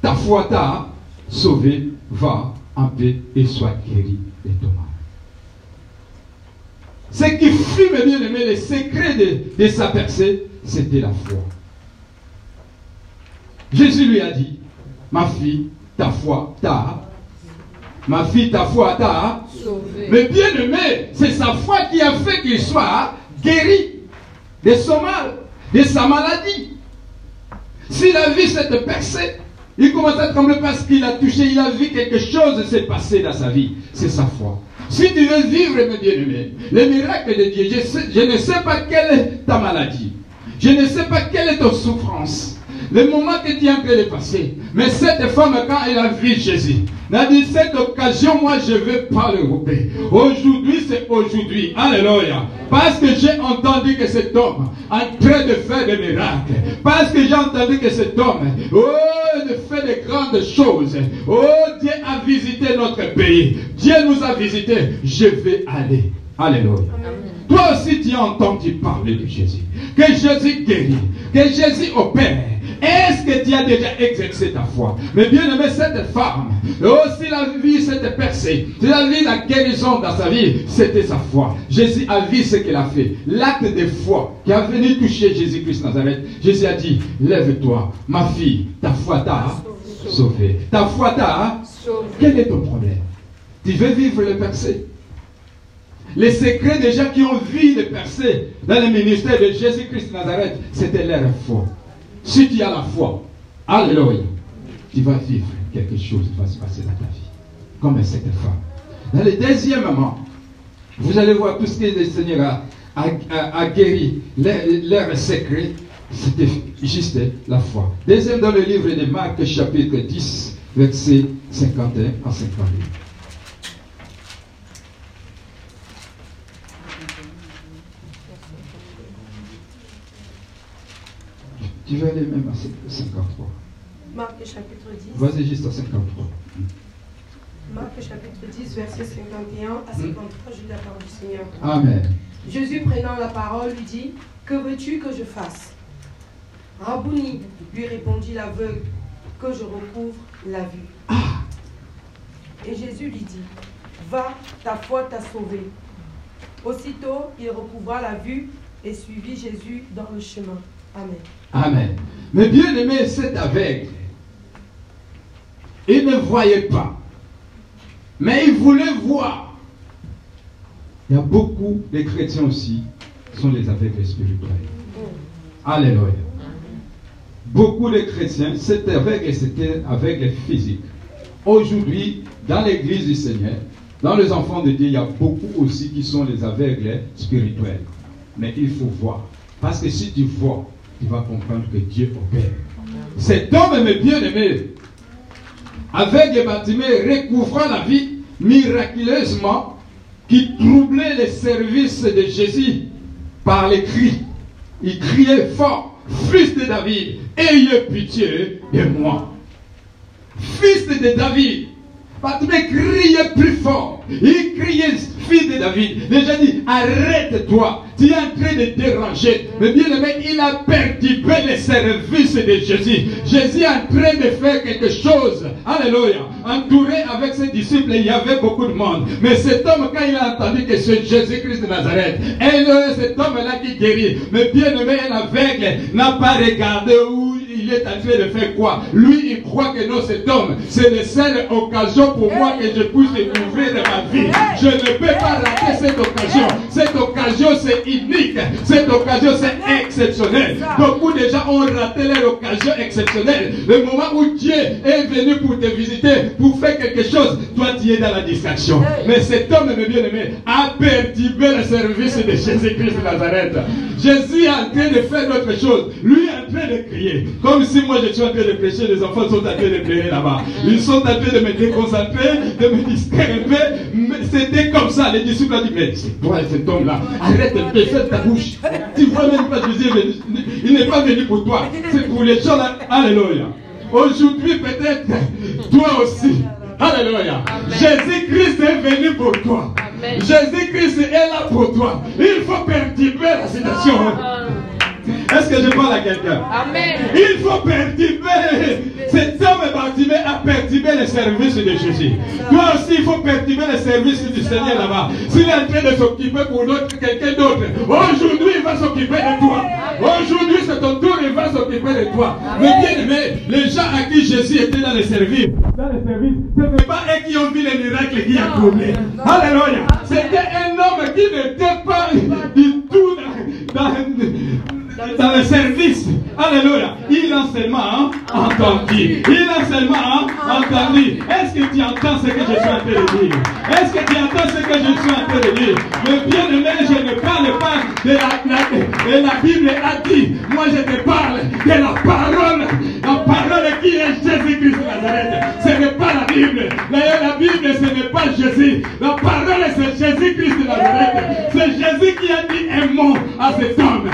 ta foi t'a sauvée, va en paix et sois guérie de. Ce qui fut, mes bien-aimés, le secret de, de sa percée, c'était la foi. Jésus lui a dit, ma fille, ta foi t'a Ma fille, ta foi t'a. Mais bien aimé, c'est sa foi qui a fait qu'il soit guéri de son mal, de sa maladie. S'il a vu cette percée, il commence à trembler parce qu'il a touché, il a vu quelque chose s'est passé dans sa vie. C'est sa foi. Si tu veux vivre, mes bien-aimés, le miracle de Dieu, je, je ne sais pas quelle est ta maladie. Je ne sais pas quelle est ta souffrance le moment que tu es de passer. Mais cette femme, quand elle a vu Jésus, elle a dit, cette occasion, moi, je ne vais pas le rouper. Aujourd'hui, c'est aujourd'hui. Alléluia. Parce que j'ai entendu que cet homme est en train de faire des miracles. Parce que j'ai entendu que cet homme, oh, de fait de grandes choses. Oh, Dieu a visité notre pays. Dieu nous a visité. Je vais aller. Alléluia. Toi aussi, tu as entendu parler de Jésus. Que Jésus guérit. Que Jésus opère. Est-ce que tu as déjà exercé ta foi? Mais bien aimé, cette femme, aussi la vie cette percée, tu as vu la guérison dans sa vie, c'était sa foi. Jésus a vu ce qu'elle a fait. L'acte de foi qui a venu toucher Jésus-Christ Nazareth. Jésus a dit, lève-toi, ma fille, ta foi t'a sauvé. Ta foi t'a sauvé. Quel est ton problème? Tu veux vivre le percé les secrets des gens qui ont vu le percé dans le ministère de Jésus-Christ Nazareth, c'était leur foi. Si tu as la foi, alléluia, tu vas vivre quelque chose qui va se passer dans ta vie. Comme cette femme. Dans le deuxième moment, vous allez voir tout ce que le Seigneur a, guéri, leur, secret, c'était juste la foi. Deuxième dans le livre de Marc, chapitre 10, verset 51 à 52. Tu vas aller même à 53. Marc chapitre 10. Vas-y juste à 53. Marc chapitre 10, verset 51 à 53, hmm. Judas la parole du Seigneur. Amen. Jésus prenant la parole lui dit, Que veux-tu que je fasse? Rabouni, lui répondit l'aveugle, que je recouvre la vue. Ah. Et Jésus lui dit, Va, ta foi t'a sauvé. Aussitôt, il recouvra la vue et suivit Jésus dans le chemin. Amen. Amen. Mais bien aimé, cet aveugle, il ne voyait pas. Mais il voulait voir. Il y a beaucoup de chrétiens aussi qui sont des aveugles spirituels. Alléluia. Beaucoup de chrétiens, cet aveugle, c'était aveugle physique. Aujourd'hui, dans l'église du Seigneur, dans les enfants de Dieu, il y a beaucoup aussi qui sont les aveugles spirituels. Mais il faut voir. Parce que si tu vois, tu vas comprendre que Dieu opère. Cet homme est bien aimé, avec des bâtiments recouvrant la vie miraculeusement, qui troublait les services de Jésus par les cris. Il criait fort, fils de David, ayez pitié de moi. Fils de David, Bartimée criait plus fort. Il criait, fils de David. Déjà dit, arrête-toi. Tu es en train de déranger. Mais bien aimé, il a perturbé les services de Jésus. Jésus est en train de faire quelque chose. Alléluia. Entouré avec ses disciples, il y avait beaucoup de monde. Mais cet homme, quand il a entendu que c'est Jésus-Christ de Nazareth, et cet homme-là qui guérit, mais bien aimé, l'aveugle n'a pas regardé où il est en train de faire quoi? Lui, il croit que non, cet homme, c'est la seule occasion pour moi que je puisse ouvrir ma vie. Je ne peux pas rater cette occasion. Cette occasion, c'est unique. Cette occasion, c'est exceptionnel. Beaucoup de gens ont raté leur occasion exceptionnelle. Le moment où Dieu est venu pour te visiter, pour faire quelque chose, toi, tu es dans la distraction. Mais cet homme, mes bien-aimé, a perturbé le service de Jésus-Christ de Nazareth. Jésus est en train de faire autre chose. Lui est en train de crier. Comme si moi je suis en train de prêcher, les enfants sont en train de pleurer là-bas. Ils sont en train de me déconcentrer, de me distraire un peu. C'était comme ça. Les disciples ont dit, mais c'est toi cet homme-là. Arrête de faire ta bouche. Tu vois même pas Jésus Il n'est pas venu pour toi. C'est pour les gens là. Alléluia. Aujourd'hui peut-être, toi aussi. Alléluia. Jésus-Christ est venu pour toi. Jésus-Christ est là pour toi. Il faut perturber la situation. Est-ce que je parle à quelqu'un? Amen. Il faut perturber. Cet homme Bartimée a perturbé le service de Jésus. Toi aussi, il faut perturber le service du Seigneur là-bas. S'il est en train de s'occuper pour quelqu'un d'autre, aujourd'hui, il va s'occuper de toi. Aujourd'hui, c'est ton tour, il va s'occuper de toi. Mais bien aimé, les gens à qui Jésus était dans le service, dans le service, ce n'est pas eux qui ont vu les miracles qui a trouvé. Alléluia. C'était un homme qui n'était pas du tout dans, dans dans le service. Alléluia. Il a seulement entendu. Il a seulement entendu. Est-ce que tu entends ce que je suis en train de dire? Est-ce que tu entends ce que je suis en train de dire? Mais bien aimé, je ne parle pas de la, de la Bible a dit. Moi, je te parle de la parole. La parole qui est Jésus-Christ de Nazareth. Ce n'est pas la Bible. D'ailleurs, la Bible, ce n'est pas Jésus. La parole, c'est Jésus-Christ de Nazareth. C'est Jésus qui a dit un mot à cet homme.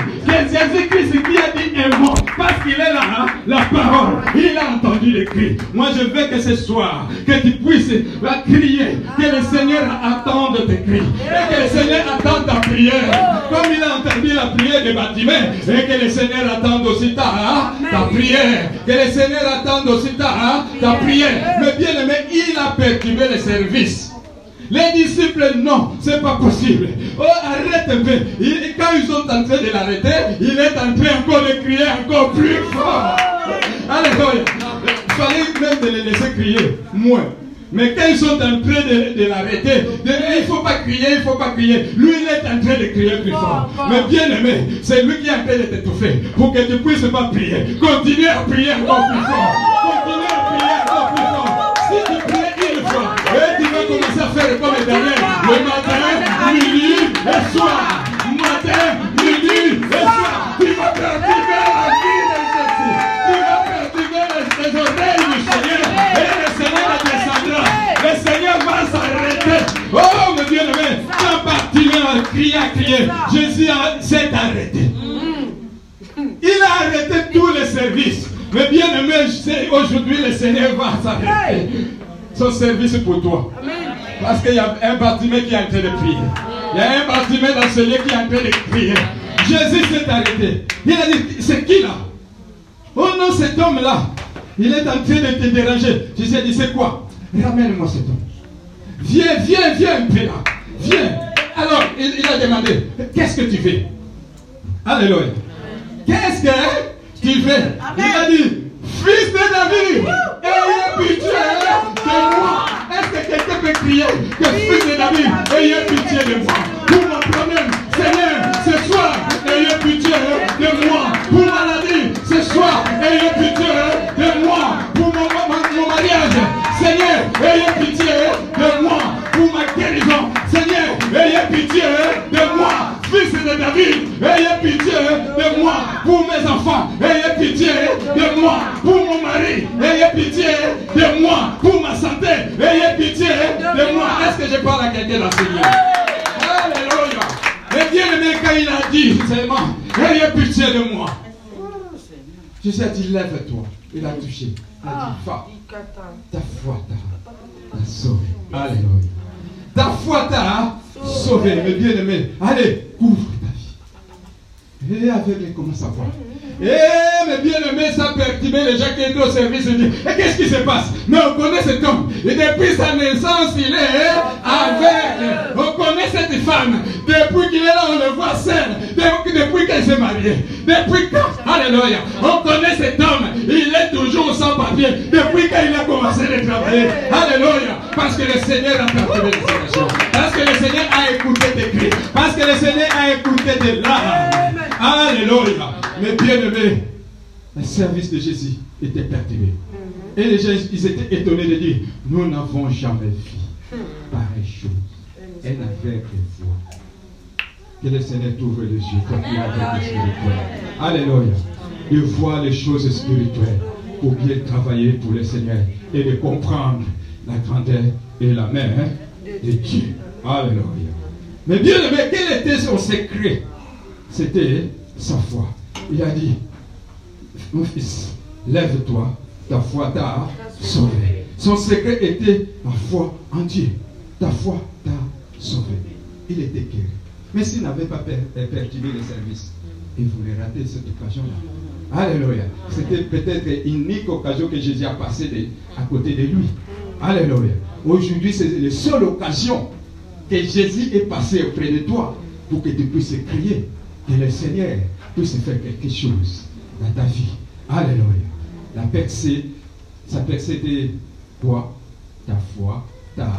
Jésus-Christ qui a dit un mot. Parce qu'il est là, hein, la parole. Il a entendu les cris. Moi, je veux que ce soir, que tu puisses la crier. Que le Seigneur attende tes cris. Et que le Seigneur attende ta prière. Comme il a entendu la prière de bâtiment. Et que le Seigneur attende aussi ta, hein, ta prière. Que le Seigneur attende aussi ta, hein, ta prière. Mais bien aimé, il a perturbé le service. Les disciples, non, c'est pas possible. Oh, arrête un peu. quand ils sont en train de l'arrêter, il est en train de crier encore plus fort. Alléluia. Il fallait même de les laisser crier moins. Mais quand ils sont en train de, l'arrêter, il ne faut pas crier, il ne faut pas crier. Lui, il est en train de crier plus fort. Mais bien aimé, c'est lui qui est en train de t'étouffer pour que tu puisses pas prier. Continue à prier encore plus fort. Faire comme Daniel, le matin, midi et soir. Matin, midi et soir. Tu vas perturber la vie de Jésus. Tu vas perturber les oreilles du Seigneur. Et le Seigneur descendra. Le Seigneur va s'arrêter. Oh, mon Dieu, aimé, quand Bartimée a crié, a crié, Jésus s'est arrêté. Il a arrêté tous les services. Mais bien aimé, aujourd'hui le Seigneur va s'arrêter. Son service pour toi. Parce qu'il y a un bâtiment qui est en train de prier. Il y a un bâtiment dans ce lieu qui est en train de crier. Jésus s'est arrêté. Il a dit, c'est qui là? Oh non, cet homme-là. Il est en train de te déranger. Jésus a dit, c'est quoi? Ramène-moi cet homme. Viens, viens, viens un peu là. Viens. Alors, il, il a demandé, qu'est-ce que tu fais? Alléluia. Qu'est-ce que tu fais? Il a dit, fils de David, ayez pitié de moi. Est-ce que quelqu'un peut crier que fils de David, ayez pitié de moi? Pour mon problème, Seigneur, ce soir, ayez pitié de moi. Pour maladie, ce soir, ayez pitié de moi. Pour mon mariage, Seigneur, ayez pitié de moi. Pour ma guérison, Seigneur, ayez pitié de moi. Fils de David, ayez pitié de moi. Pour mes enfants, ayez pitié de moi. Pour mon mari, ayez pitié de moi. Pour ma santé, ayez pitié de moi. Est-ce que je parle à quelqu'un dans ce lieu? Alléluia. Et bien aimé, quand il a dit seulement, ayez pitié de moi. Jésus a dit, lève-toi. Il a touché. Il a dit, va. Ta foi t'a sauvé. Alléluia. Ta foi t'a sauvé. Mais bien aimé, allez, couvre ta. Et aveugle commence à. Eh, mais bien aimé, ça perturbé les gens qui étaient au service. Ils disent, et qu'est-ce qui se passe? Mais on connaît cet homme. Et depuis sa naissance, il est aveugle. On connaît cette femme. Depuis qu'il est là, on le voit seul. Depuis, qu'elle s'est mariée. Depuis quand? Alléluia. On connaît cet homme. Il est toujours sans papier. Depuis qu'il a commencé à travailler? Alléluia. Parce que le Seigneur a perturbé les. Parce que le Seigneur a écouté tes cris. Parce que le Seigneur a écouté tes larmes. Alléluia. Mais bien aimé, le service de Jésus était perturbé. Et les gens, ils étaient étonnés de dire, nous n'avons jamais vu pareille chose. Elle n'avait que voix. Que le Seigneur t'ouvre les yeux comme il a vu spirituel. Alléluia. De voir les choses spirituelles pour bien travailler pour le Seigneur et de comprendre la grandeur et la main de Dieu. Alléluia. Mais bien aimé, quel était son secret? C'était sa foi. Il a dit, mon fils, lève-toi, ta foi t'a sauvé. Son secret était la foi en Dieu. Ta foi t'a sauvé. Il était guéri. Mais s'il n'avait pas perturbé le service, il voulait rater cette occasion-là. Alléluia. C'était peut-être une unique occasion que Jésus a passée à côté de lui. Alléluia. Aujourd'hui, c'est la seule occasion que Jésus est passé auprès de toi pour que tu puisses crier que le Seigneur puisse faire quelque chose dans ta vie. Alléluia. La percée, sa percée était quoi Ta foi t'a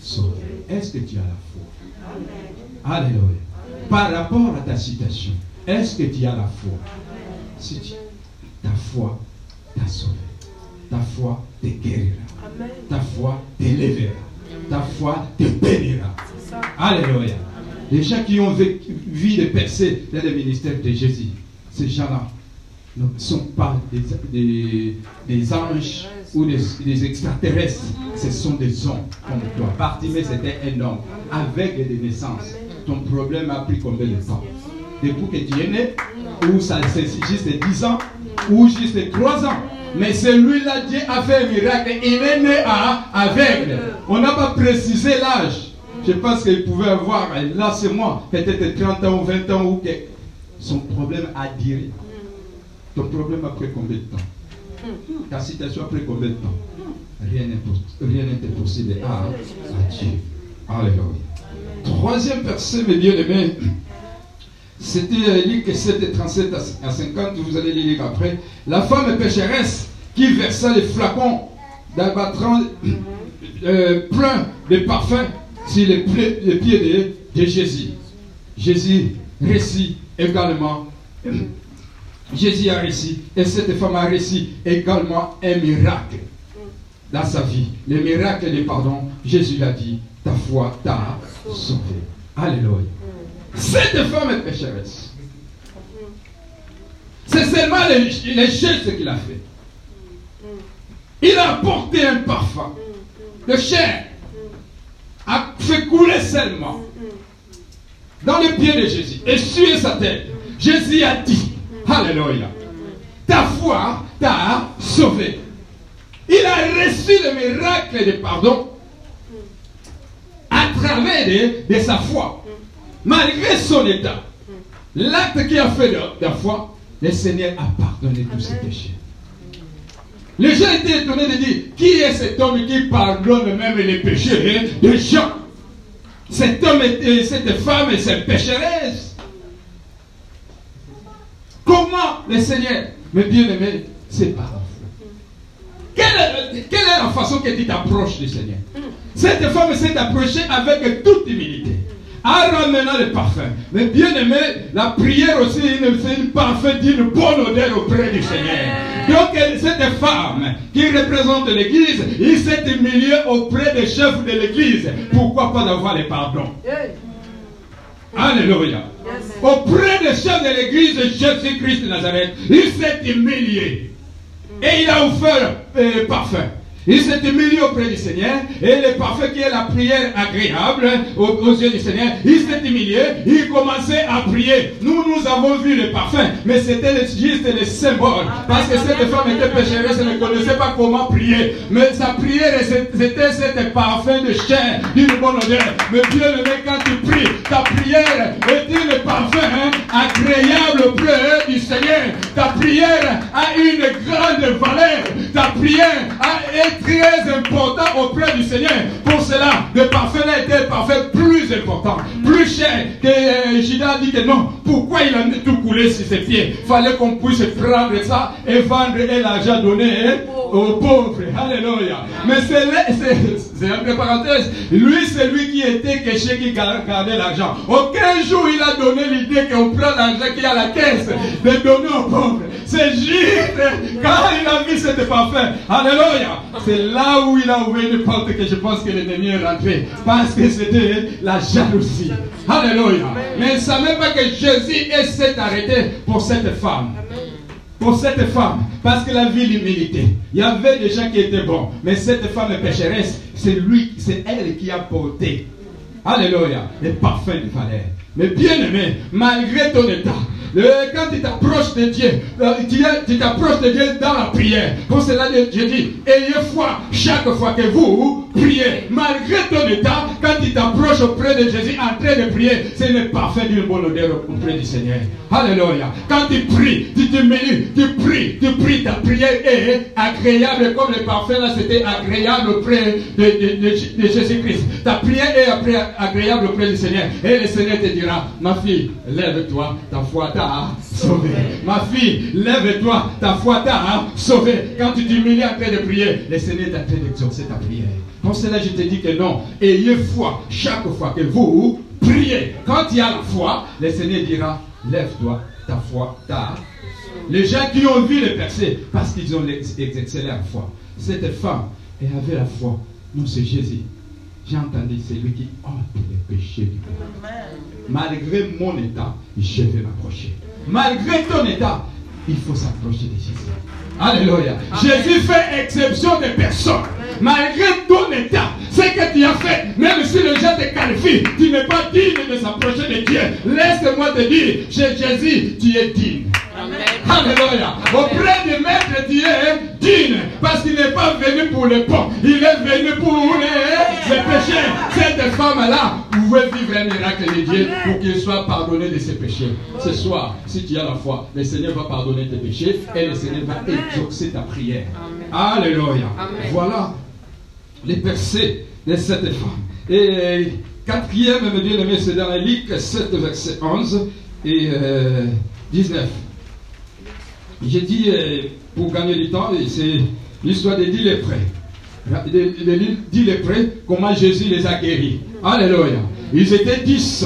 sauvé. Est-ce que tu as la foi? Alléluia. Par rapport à ta situation, est-ce que tu as la foi? Si tu, ta foi t'a sauvé. Ta foi te guérira. Ta foi t'élèvera. Ta foi te bénira. Alléluia. Les gens qui ont vécu, des percées dans le ministère de Jésus, ces gens-là ne sont pas des, des, anges ou des, extraterrestres. Ce sont des hommes comme toi. Bartimée, c'était un homme avec des naissances. Ton problème a pris combien de temps? Depuis que tu es né? Ou ça c'est juste 10 ans? Ou juste 3 ans? Mais celui-là, Dieu a fait un miracle. Il est né à aveugle. On n'a pas précisé l'âge. Je pense qu'il pouvait avoir, là c'est moi, peut-être 30 ans ou 20 ans ou quelque. Son problème a duré. Ton problème a pris combien de temps? Ta situation a pris combien de temps? Rien n'est possible à, à Dieu. Alléluia. Troisième verset, mes bien-aimés, c'était Luc 7, 37 à 50, vous allez lire après. La femme pécheresse qui versa les flacons d'abattrant euh, plein de parfums sur les, pieds de, Jésus. Jésus récit également. Jésus a réussi et cette femme a réussi également un miracle dans sa vie. Le miracle du pardon, Jésus l'a dit, ta foi t'a sauvé. Alléluia. Cette femme est pécheresse. C'est seulement les, les gestes qu'il a fait. Il a apporté un parfum. Le chair a fait couler seulement dans les pieds de Jésus et sur sa tête. Jésus a dit, Alléluia, ta foi t'a sauvé. Il a reçu le miracle de pardon à travers de, sa foi. Malgré son état, l'acte qu'il a fait de la foi, le Seigneur a pardonné tous ses péchés. Les gens étaient étonnés de dire, qui est cet homme qui pardonne même les péchés des gens? Cet homme, et cette femme, et cette pécheresse. Comment le Seigneur, mes bien-aimés, c'est par. Quelle est, quelle est la façon que tu t'approches du Seigneur? Cette femme s'est approchée avec toute humilité en ramenant le parfum. Mais bien aimé, la prière aussi, c'est une parfum d'une bonne odeur auprès du Seigneur. Donc cette femme qui représente l'Église, il s'est humilié auprès des chefs de l'Église. Pourquoi pas avoir le pardon Alléluia. Auprès des chefs de l'Église, Jésus-Christ de Nazareth, il s'est humilié. Et il a offert le parfum. Il s'est humilié auprès du Seigneur et le parfait qui est la prière agréable aux, yeux du Seigneur, il s'est humilié, il commençait à prier. Nous, nous avons vu le parfum, mais c'était juste le symbole. Parce que cette femme était pécheresse, elle ne connaissait pas comment prier. Mais sa prière, c'était cet parfum de chair, d'une bonne odeur. Mais Dieu le met quand tu pries, ta prière est une parfum hein, agréable prière a une grande valeur. Ta prière est très importante auprès du Seigneur. Pour cela, le parfait a été parfait plus important, plus cher. Que euh, Judas a dit que non. Pourquoi il a tout coulé sur ses pieds? Fallait qu'on puisse prendre ça et vendre et l'argent donné hein, aux pauvres. Alléluia. Mais c'est Lui, c'est lui qui était caché, qui gardait l'argent. Aucun jour il a donné l'idée qu'on prend l'argent qui à la caisse de donner aux pauvres. C'est juste quand il a vu cette parfait. Alléluia. C'est là où il a ouvert une porte que je pense que l'ennemi est rentré. Parce que c'était la jalousie. Alléluia. Mais il ne savait pas que Jésus s'est arrêté pour cette femme. Pour cette femme. Parce que la vie l'humilité. Il y avait des gens qui étaient bons. Mais cette femme pécheresse, c'est lui, c'est elle qui a porté. Alléluia. Les parfums du Valère. Mais bien aimé, malgré ton état, quand tu t'approches de Dieu, euh, tu t'approches de Dieu dans la prière. Pour cela, je dis, ayez foi chaque fois que vous priez. Malgré ton état, quand tu t'approches auprès de Jésus en train de prier, ce n'est pas fait d'une bonne odeur auprès du Seigneur. Alléluia. Quand tu pries, tu te mêles, tu pries, tu pries, ta prière est agréable comme le parfum là, c'était agréable auprès de, de Jésus-Christ. Ta prière est agréable auprès du Seigneur. Et le Seigneur te dira, ma fille, lève-toi, ta foi t'a sauvé. Ma fille, lève-toi, ta foi t'a sauvé. Quand tu t'humilies en train de prier, le Seigneur est en train d'exaucer ta prière. Pour cela, je te dis que non. Ayez foi chaque fois que vous priez. Quand il y a la foi, le Seigneur dira, lève-toi, ta foi t'a les gens qui ont vu le percer parce qu'ils ont exercé la foi. Cette femme, elle avait la foi. Non, c'est Jésus. J'ai entendu, c'est lui qui ôte les péchés du monde. Malgré mon état, je vais m'approcher. Malgré ton état, il faut s'approcher de Jésus. Alléluia. Jésus fait exception des personnes. Malgré ton état, ce que tu as fait, même si le gens te qualifie, tu n'es pas digne de s'approcher de Dieu. Laisse-moi te dire, chez Jésus, tu es digne. Alléluia. Auprès du maître, es digne. Parce qu'il n'est pas venu pour les pauvres. Il est venu pour les, péchés. Cette femme-là pouvait vivre un miracle de Dieu pour qu'il soit pardonné de ses péchés. Ce soir, si tu as la foi, le Seigneur va pardonner tes péchés et le Seigneur va exaucer ta prière. Alléluia. Voilà les percées de cette femme. Et quatrième, me dit le c'est dans Luc 7, verset 11 et 19. J'ai dit, euh, pour gagner du temps, c'est l'histoire des dix lépreux. Les dix lépreux, comment Jésus les a guéris. Alléluia. Ils étaient dix.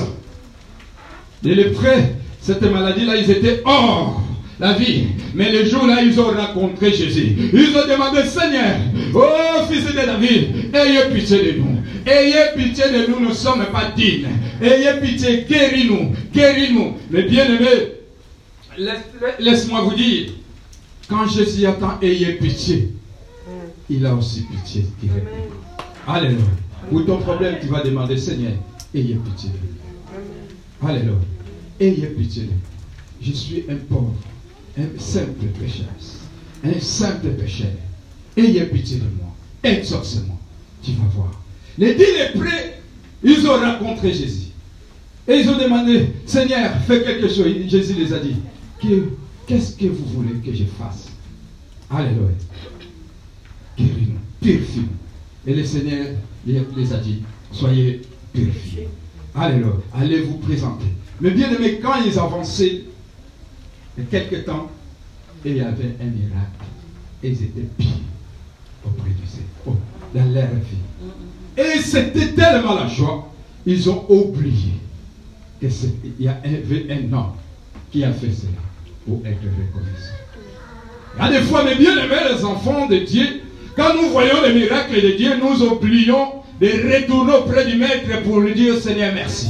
Les lépreux, cette maladie-là, ils étaient hors la vie. Mais le jour-là, ils ont rencontré Jésus. Ils ont demandé, Seigneur, oh fils de David, ayez pitié de nous. Ayez pitié de nous, nous ne sommes pas dignes. Ayez pitié, guéris-nous, guéris-nous. Mais bien aimé, Laisse-moi vous dire, quand Jésus attend, ayez pitié, il a aussi pitié. Alléluia. Pour ton problème, tu vas demander, Seigneur, ayez pitié de Alléluia. Ayez pitié de Je suis un pauvre, un simple pécheur, un simple pécheur. Ayez pitié de moi. Exauce-moi. Tu vas voir. Les dix lépreux, ils ont rencontré Jésus. Et ils ont demandé, Seigneur, fais quelque chose. Jésus les a dit, qu'est-ce que vous voulez que je fasse? Alléluia. Guéris-nous, purifiez-nous. Et le Seigneur les a dit, soyez purifiés. Alléluia. Allez vous présenter. Mais bien aimé, quand ils avançaient, il y a quelques temps, il y avait un miracle. Et ils étaient pires auprès du Seigneur, dans leur vie. Et c'était tellement la joie, ils ont oublié qu'il y a un, un homme qui a fait cela pour être reconnaissant. Il y a des fois, mes bien-aimés, les enfants de Dieu, quand nous voyons les miracles de Dieu, nous oublions de retourner auprès du Maître pour lui dire Seigneur, merci.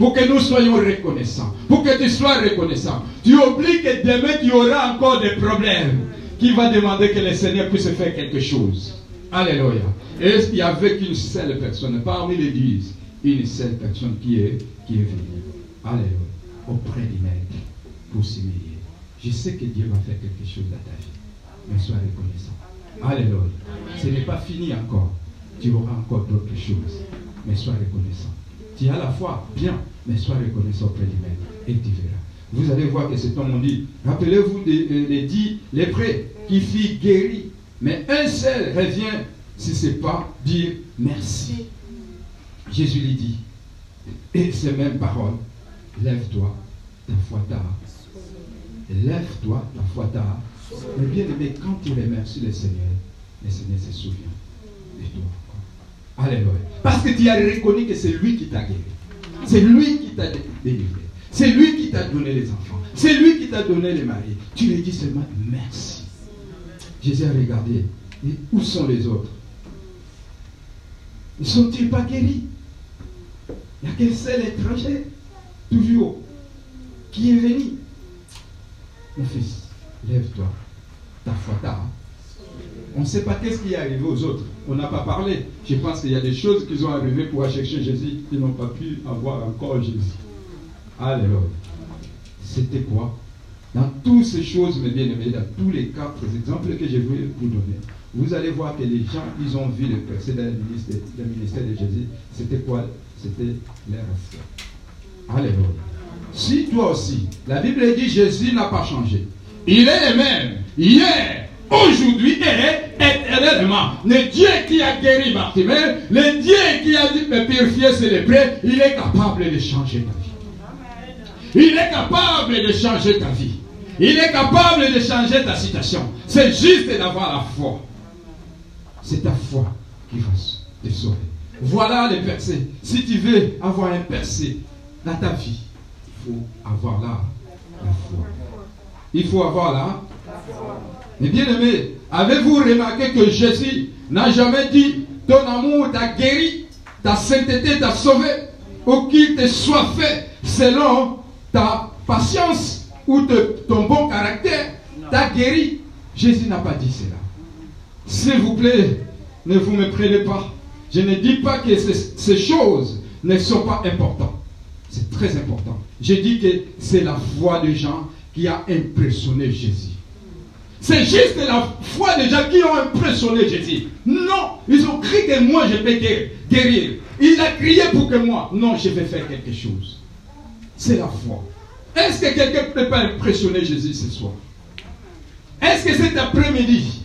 Pour que nous soyons reconnaissants. Pour que tu sois reconnaissant. Tu oublies que demain tu auras encore des problèmes. Qui va demander que le Seigneur puisse faire quelque chose. Alléluia. Et il n'y avait qu'une seule personne, parmi les dix, une seule personne qui est, qui est venue. Alléluia. Auprès du Maître pour s'humilier. Je sais que Dieu va faire quelque chose dans ta vie. Mais sois reconnaissant. Alléluia. Ce n'est pas fini encore. Tu auras encore d'autres choses. Mais sois reconnaissant. Tu as la foi, bien, mais sois reconnaissant auprès du Maître. Et tu verras. vous allez voir que cet homme on dit, rappelez-vous des, dix léprés qui fit guérir. Mais un seul revient si ce n'est pas dire merci. Jésus lui dit, et ces mêmes paroles, lève-toi, ta foi t'a. Lève-toi, ta foi t'a. Mais bien aimé, quand tu remercies le Seigneur, le Seigneur se souvient de toi. Alléluia. Parce que tu as reconnu que c'est lui qui t'a guéri. C'est lui qui t'a délivré. C'est lui qui t'a donné les enfants. C'est lui qui t'a donné les maris. Tu lui dis seulement merci. Jésus a regardé. Et où sont les autres? Ne sont-ils pas guéris? Il n'y a qu'un seul étranger, toujours, qui est venu? Mon fils, lève-toi. Ta foi t'a. On ne sait pas qu'est-ce qui est arrivé aux autres. On n'a pas parlé. Je pense qu'il y a des choses qui sont arrivées pour aller chercher Jésus qui n'ont pas pu avoir encore Jésus. Alléluia. C'était quoi? Dans toutes ces choses, mes bien-aimés, dans tous les quatre exemples que je vais vous donner, vous allez voir que les gens, ils ont vu le précédent ministère, le ministère de Jésus. C'était quoi? C'était leur. Alléluia. Si toi aussi, la Bible dit Jésus n'a pas changé. Il est le même. Hier, aujourd'hui et éternellement. Le Dieu qui a guéri Bartimée, le Dieu qui a dit me purifier ses lépreux, il est capable de changer ta vie. Il est capable de changer ta vie. Il est capable de changer ta situation. C'est juste d'avoir la foi. C'est ta foi qui va te sauver. Voilà les percées. Si tu veux avoir un percé dans ta vie, avoir là. Il faut avoir là. Mais bien aimé, avez-vous remarqué que Jésus n'a jamais dit ton amour t'a guéri, ta sainteté t'a sauvé, ou qu'il te soit fait selon ta patience ou de ton bon caractère t'a guéri. Jésus n'a pas dit cela. S'il vous plaît, ne vous me prenez pas. Je ne dis pas que ces, choses ne sont pas importantes. C'est très important. Je dis que c'est la foi des gens qui a impressionné Jésus. C'est juste la foi des gens qui ont impressionné Jésus. Non, ils ont crié que moi je peux guérir. Il a crié pour que moi, non, je vais faire quelque chose. C'est la foi. Est-ce que quelqu'un ne peut pas impressionner Jésus ce soir? Est-ce que cet après-midi,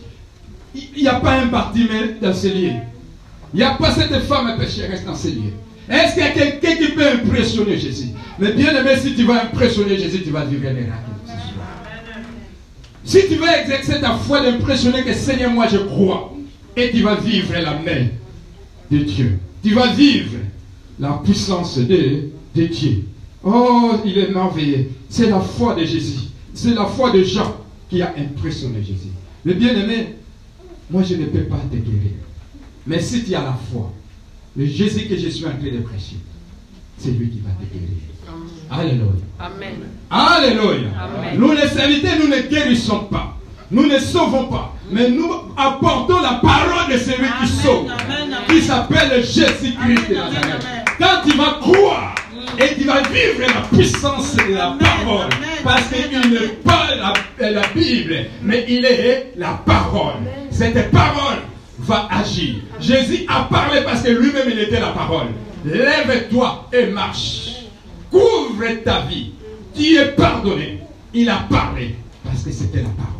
il n'y a pas un bâtiment dans ce lieu? Il n'y a pas cette femme pécheresse dans ce lieu Est-ce qu'il y a quelqu'un qui peut impressionner Jésus? Mais bien aimé, si tu vas impressionner Jésus, tu vas vivre un miracle. Si tu veux exercer ta foi d'impressionner que Seigneur, moi je crois, et tu vas vivre la main de Dieu. Tu vas vivre la puissance de, de Dieu. Oh, il est merveilleux. C'est la foi de Jésus. C'est la foi de Jean qui a impressionné Jésus. Mais bien aimé, moi je ne peux pas te guérir. Mais si tu as la foi, le Jésus que je suis en train de prêcher, c'est lui qui va te guérir. Alléluia. Amen. Alléluia. Nous les serviteurs, nous ne guérissons pas. Nous ne sauvons pas. Mais nous apportons la parole de celui qui sauve. Qui s'appelle Jésus-Christ de Nazareth. Quand tu vas croire et tu vas vivre la puissance de la parole. Parce qu'il n'est pas la, Bible, mais il est la parole. Cette parole va agir. Jésus a parlé parce que lui-même il était la parole. Lève-toi et marche. Couvre ta vie. Tu es pardonné. Il a parlé parce que c'était la parole.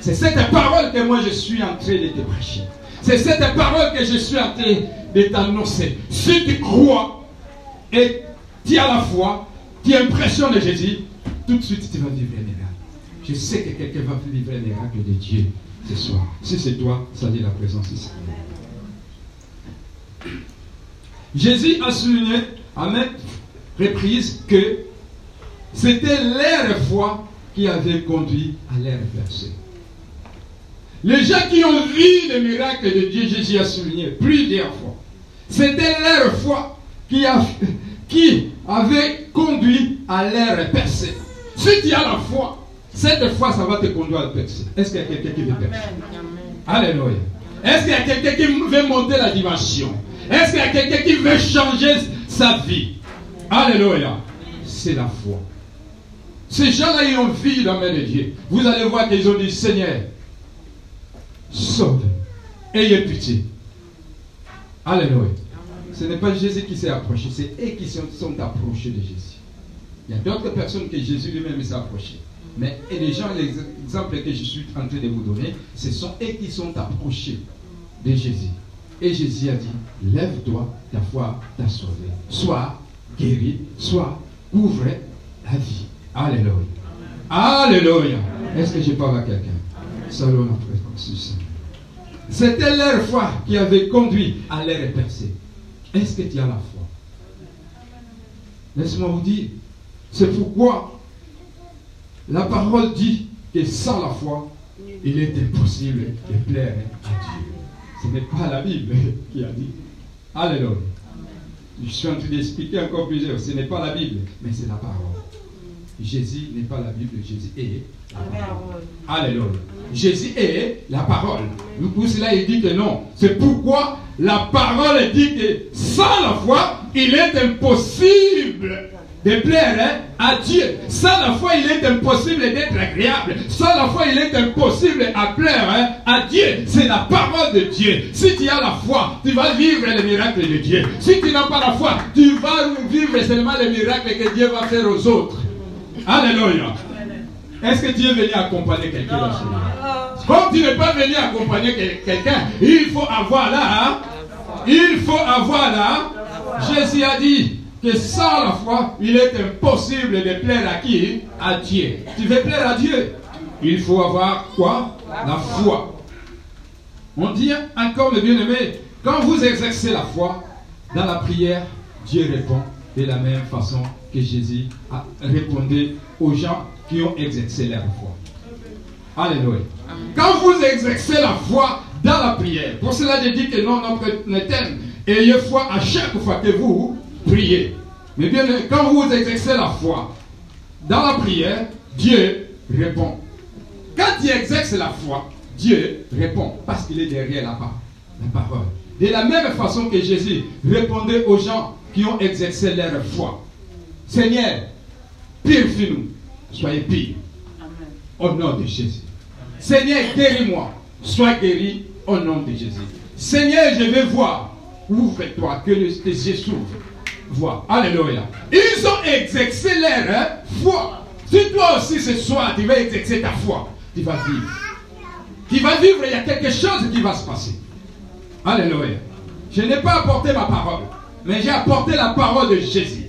C'est cette parole que moi je suis en train de te prêcher. C'est cette parole que je suis en train de t'annoncer. Si tu crois et tu as la foi, tu impressionnes Jésus, tout de suite tu vas vivre un miracle. Je sais que quelqu'un va vivre un miracle de Dieu ce soir. Si c'est toi, dit la présence ici. Jésus a souligné à maintes reprises que c'était leur foi qui avait conduit à leur percée. Les gens qui ont vu le miracle de Dieu, Jésus a souligné plusieurs fois. C'était leur foi qui avait conduit à l'air percé. Si tu as la foi, cette foi, ça va te conduire à percer. Est-ce qu'il y a quelqu'un qui veut percer Alléluia. Est-ce qu'il y a quelqu'un qui veut monter la dimension? Est-ce qu'il y a quelqu'un qui veut changer sa vie? Alléluia. C'est la foi. Ces gens-là, ils ont vu la main de Dieu. Vous allez voir qu'ils ont dit, Seigneur, sauve, ayez pitié. Alléluia. Ce n'est pas Jésus qui s'est approché, c'est eux qui sont, approchés de Jésus. Il y a d'autres personnes que Jésus lui-même s'est approché. Mais et les gens, les exemples que je suis en train de vous donner, ce sont eux qui sont approchés de Jésus. Et Jésus a dit, lève-toi, ta foi t'a sauvé. Sois guéri, sois couvre la vie. Alléluia. Alléluia. Est-ce que je parle à quelqu'un? Salut C'était leur foi qui avait conduit à leur percée. Est-ce que tu as la foi? Laisse-moi vous dire, c'est pourquoi la parole dit que sans la foi, il est impossible de plaire à Dieu. Ce n'est pas la Bible qui a dit. Alléluia. Je suis en train d'expliquer encore plusieurs. Ce n'est pas la Bible, mais c'est la parole. Jésus n'est pas la Bible, Jésus est la parole. Alléluia. Jésus est la parole. Pour cela, il dit que non. C'est pourquoi la parole dit que sans la foi, il est impossible de plaire hein, à Dieu. Sans la foi, il est impossible d'être agréable. Sans la foi, il est impossible à plaire hein, à Dieu. C'est la parole de Dieu. Si tu as la foi, tu vas vivre les miracles de Dieu. Si tu n'as pas la foi, tu vas vivre seulement les miracles que Dieu va faire aux autres. Alléluia. Est-ce que Dieu est venu accompagner quelqu'un Comme tu n'es pas venu accompagner quelqu'un, il faut avoir là. Hein. Il faut avoir là. Jésus a dit que sans la foi, il est impossible de plaire à qui À Dieu. Tu veux plaire à Dieu? Il faut avoir quoi? La foi. On dit encore, mes bien-aimés, quand vous exercez la foi dans la prière, Dieu répond de la même façon que Jésus a répondu aux gens qui ont exercé leur foi. Alléluia. Quand vous exercez la foi dans la prière, pour cela je dis que non, notre thème, ayez foi à chaque fois que vous priez. Mais bien, quand vous exercez la foi dans la prière, Dieu répond. Quand tu exerces la foi, Dieu répond parce qu'il est derrière la, la parole. De la même façon que Jésus répondait aux gens qui ont exercé leur foi. Seigneur, purifie-nous. Soyez pire. Au nom de Jésus. Seigneur, guéris-moi. Sois guéri au nom de Jésus. Seigneur, je vais voir. Ouvre-toi, que tes yeux s'ouvrent. Vois. Alléluia. Ils ont exercé leur hein, foi. Si toi aussi ce soir, tu vas exercer ta foi, tu vas vivre. Tu vas vivre, il y a quelque chose qui va se passer. Alléluia. Je n'ai pas apporté ma parole, mais j'ai apporté la parole de Jésus.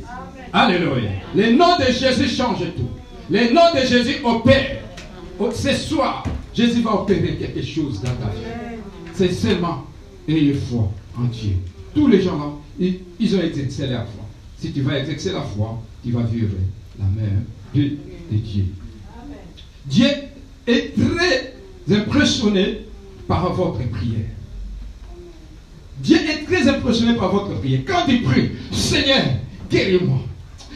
Alléluia. Le nom de Jésus change tout. Le nom de Jésus opère. Ce soir, Jésus va opérer quelque chose dans ta vie. C'est seulement ayez foi en Dieu. Tous les gens là, ils, ont exercé la foi. Si tu vas exercer la foi, tu vas vivre la main de, de Dieu. Dieu est très impressionné par votre prière. Dieu est très impressionné par votre prière. Quand tu pries, Seigneur, guéris-moi.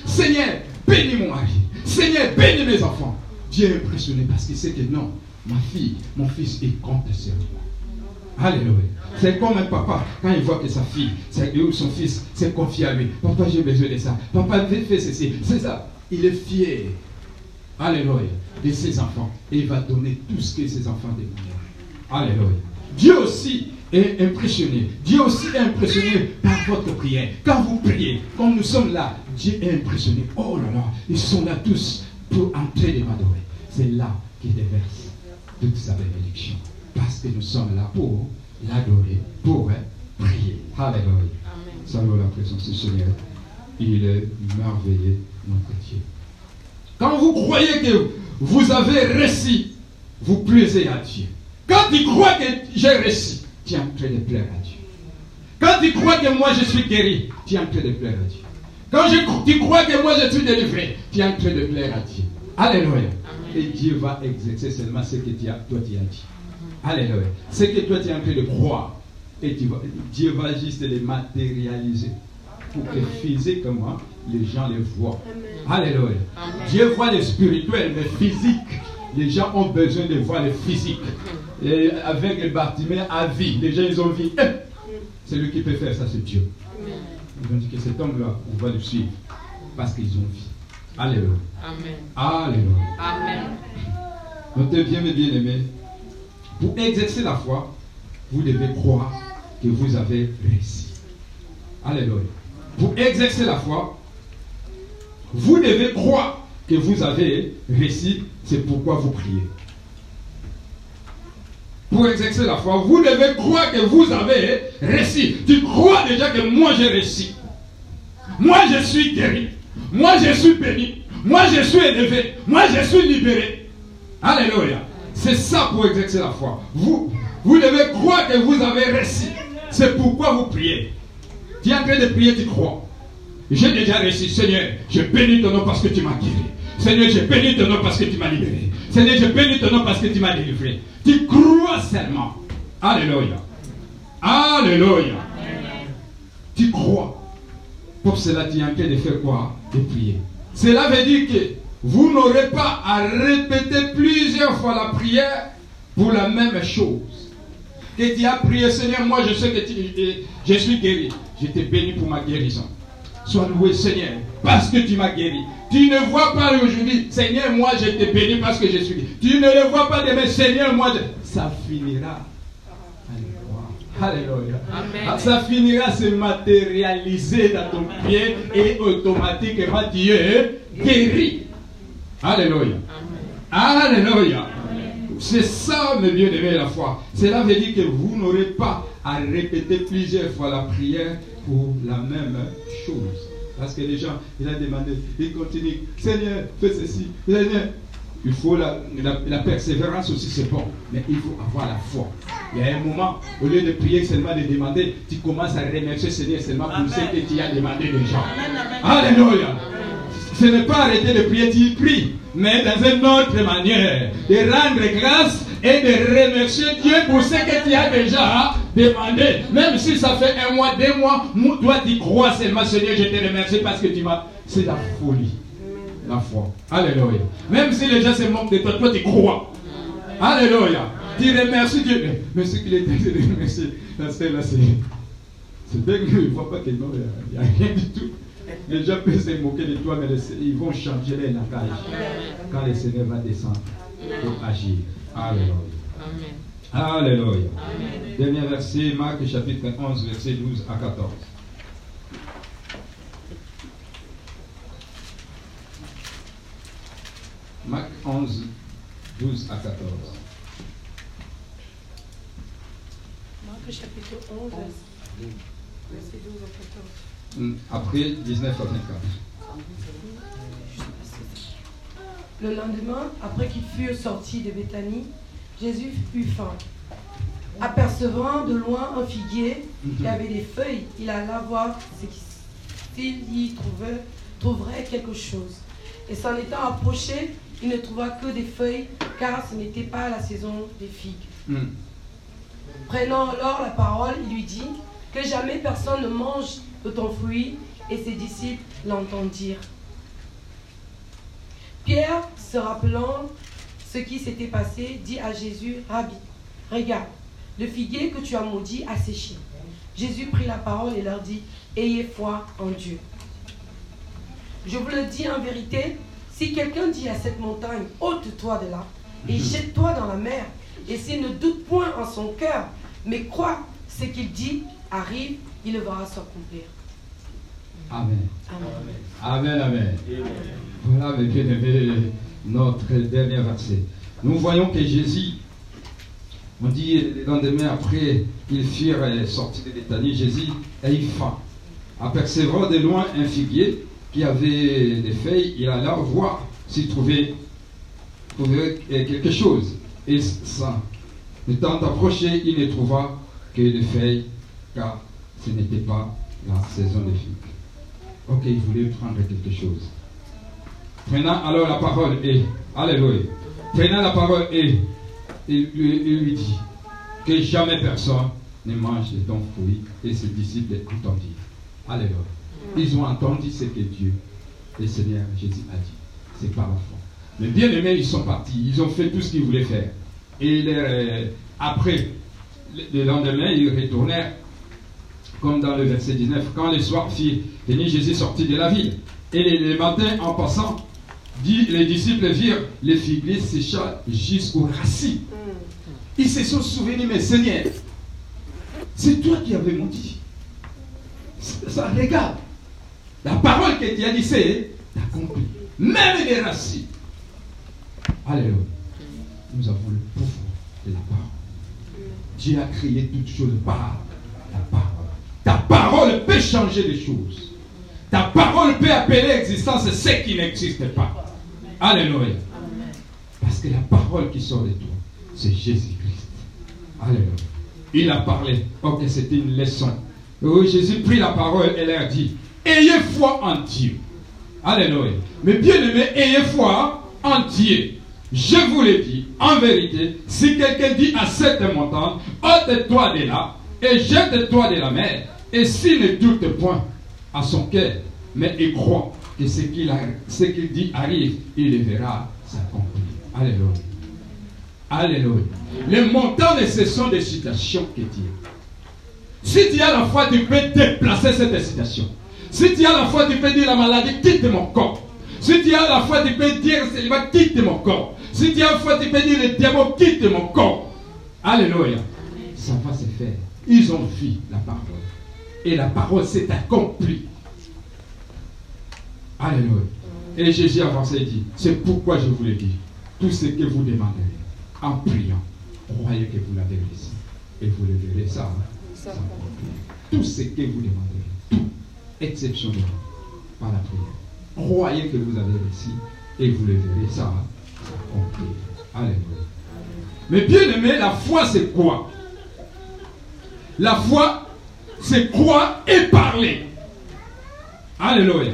Seigneur, bénis mon mari. Seigneur, bénis mes enfants. Dieu est impressionné parce qu'il sait que non, ma fille, mon fils, il compte sur moi. Alléluia. C'est comme un papa, quand il voit que sa fille ou son fils s'est confié à lui. Papa, j'ai besoin de ça. Papa, fais ceci. C'est ça. Il est fier. Alléluia. De ses enfants. Et il va donner tout ce que ses enfants demandent. Alléluia. Dieu aussi est impressionné. Dieu aussi est impressionné par votre prière. Quand vous priez, quand nous sommes là, Dieu est impressionné. Oh là là, ils sont là tous pour entrer de m'adorer. C'est là qu'il déverse toute sa bénédiction. Parce que nous sommes là pour l'adorer, pour prier. Alléluia. Salut la présence du Seigneur. Il est merveilleux, notre Dieu. Quand vous croyez que vous avez réussi, vous plaisez à Dieu. Quand tu crois que j'ai réussi, tu es en train de plaire à Dieu. Quand tu crois que moi je suis guéri, tu es en train de plaire à Dieu. Quand tu crois que moi je suis délivré, tu es en train de plaire à Dieu. Alléluia. Et Dieu va exercer seulement ce que toi tu as dit. Alléluia. Ce que toi tu es en train de croire. Et Dieu va juste les matérialiser. Pour que physiquement, les gens les voient. Alléluia. Dieu voit le spirituel, mais physique. Les gens ont besoin de voir le physique. Et avec le bâtiment à vie, les gens ils ont vie. C'est lui qui peut faire ça, c'est Dieu. Ils ont dit que cet homme-là, on va le suivre. Parce qu'ils ont vie. Alléluia. Amen. Alléluia. Amen. Notez bien, mes bien-aimés, pour exercer la foi, vous devez croire que vous avez réussi. Alléluia. Pour exercer la foi, Vous devez croire que vous avez réussi, c'est pourquoi vous priez. Pour exercer la foi, vous devez croire que vous avez réussi. Tu crois déjà que moi j'ai réussi. Moi je suis guéri. Moi je suis béni. Moi je suis élevé. Moi je suis libéré. Alléluia. C'est ça pour exercer la foi. Vous, vous devez croire que vous avez réussi. C'est pourquoi vous priez. Tu es en train de prier, tu crois. J'ai déjà réussi. Seigneur, je bénis ton nom parce que tu m'as guéri. Seigneur, je bénis ton nom parce que tu m'as libéré. Seigneur, je bénis ton nom parce que tu m'as délivré. Tu crois seulement. Alléluia. Alléluia. Tu crois. Pour cela, tu es en train de faire quoi? De prier. Cela veut dire que vous n'aurez pas à répéter plusieurs fois la prière pour la même chose. Que tu as prié, Seigneur, moi je sais que je suis guéri. Je t'ai béni pour ma guérison. Sois loué, Seigneur, parce que tu m'as guéri. Tu ne vois pas aujourd'hui, Seigneur, moi je t'ai béni parce que je suis guéri. Tu ne le vois pas demain, Seigneur, moi je... Ça finira. Alléluia. Ah, ça finira se matérialiser dans ton pied et automatiquement tu es guéri. Alléluia. Alléluia. C'est ça, mes bien-aimés, la foi. Cela veut dire que vous n'aurez pas à répéter plusieurs fois la prière pour la même chose. Parce que les gens, il a demandé, il continue, Seigneur, fais ceci, Seigneur. Il faut la, la, persévérance aussi, c'est bon, mais il faut avoir la foi. Il y a un moment, au lieu de prier seulement de demander, tu commences à remercier Seigneur seulement pour ce que tu as demandé déjà. Alléluia. Ce n'est pas arrêter de prier, tu pries, mais dans une autre manière, de rendre grâce et de remercier Dieu pour ce que tu as déjà demandé. Même si ça fait un mois, deux mois, toi tu crois seulement, Seigneur, je te remercie parce que tu m'as. C'est la folie. La foi. Alléluia. Même si les gens se moquent de toi, toi tu crois. Alléluia. Tu remercies Dieu. Mais ce qu'il est de remercier, là, c'est. C'est dingue, il ne voit pas que non, il n'y a rien du tout. Les gens peuvent se moquer de toi, mais ils vont changer les langages quand le Seigneur va descendre pour agir. Alléluia. Alléluia. Dernier verset, Marc chapitre 11, verset 12 à 14. Marc 11, 12 à 14. Marc chapitre 11, verset 12 à 14. Mm, après 19 à 24. Le lendemain, après qu'ils furent sortis de Béthanie, Jésus eut faim. Apercevant de loin un figuier qui mhm. avait des feuilles, il alla voir s'il y trouvait, trouverait quelque chose. Et s'en étant approché, il ne trouva que des feuilles, car ce n'était pas la saison des figues. Mhm. Prenant alors la parole, il lui dit que jamais personne ne mange de ton fruit, et ses disciples l'entendirent. Pierre, se rappelant ce qui s'était passé, dit à Jésus, Rabbi, regarde, le figuier que tu as maudit a séché. Jésus prit la parole et leur dit, Ayez foi en Dieu. Je vous le dis en vérité, si quelqu'un dit à cette montagne, ôte-toi de là et jette-toi dans la mer, et s'il ne doute point en son cœur, mais croit ce qu'il dit arrive, il le verra s'accomplir. Amen. Amen, amen. Voilà, mes bien-aimés, notre dernier verset. Nous voyons que Jésus, on dit le lendemain après qu'ils furent sortis de Béthanie, Jésus a eu faim. Apercevant de loin un figuier qui avait des feuilles, il alla voir s'il trouvait, trouvait quelque chose. Et ça, étant approché, il ne trouva que des feuilles, car ce n'était pas la saison des figues. Ok, il voulait prendre quelque chose. Prenant alors la parole et, Alléluia, prenant la parole et, il, lui dit que jamais personne ne mange de ton fruit et ses disciples entendirent. Alléluia. Ils ont entendu ce que Dieu, le Seigneur Jésus a dit. C'est pas la foi. Mais bien aimés, ils sont partis. Ils ont fait tout ce qu'ils voulaient faire. Et euh, après, le lendemain, ils retournèrent comme dans le verset 19, quand les soirs fit venir Jésus sorti de la ville. Et les, matins, en passant, dit, les disciples virent les figuiers séchant jusqu'aux racines. Mm. Ils se sont souvenus, mais Seigneur, c'est toi qui avais dit. Ça, regarde. La parole que tu as dit, c'est accompli. Même les racines. Alléluia. Nous avons le pouvoir de la parole. Dieu a créé toutes choses par la parole. Ta parole peut changer les choses. Ta parole peut appeler existence ce qui n'existe pas. Alléluia. Parce que la parole qui sort de toi, c'est Jésus-Christ. Alléluia. Il a parlé. Ok, c'était une leçon. Oui, Jésus prit la parole et leur dit Ayez foi en Dieu. Alléluia. Mais bien aimé, ayez foi en Dieu. Je vous le dis, en vérité, si quelqu'un dit à cette montagne, ôte-toi de là et jette-toi de la mer, et s'il ne doute point à son cœur, mais il croit que ce qu'il dit arrive, il le verra s'accomplir. Alléluia. Alléluia. Les montants, ce sont des citations que Dieu. Si tu as la foi, tu peux déplacer cette citation. Si tu as la foi, tu peux dire la maladie, quitte mon corps. Si tu as la foi, tu peux dire va quitte mon corps. Si tu as la foi, tu peux dire le diable, quitte mon corps. Alléluia. Ça va se faire. Ils ont vu la parole. Et la parole s'est accomplie. Alléluia. Et Jésus avancé et dit, c'est pourquoi je vous le dis. Tout ce que vous demanderez en priant, croyez que vous l'avez reçu. Et vous le verrez ça. ça tout ce que vous demanderez, tout, exceptionnellement, par la prière. Croyez que vous avez reçu et vous le verrez ça. Alléluia. Mais bien aimé, la foi c'est quoi? La foi c'est croire et parler. Alléluia.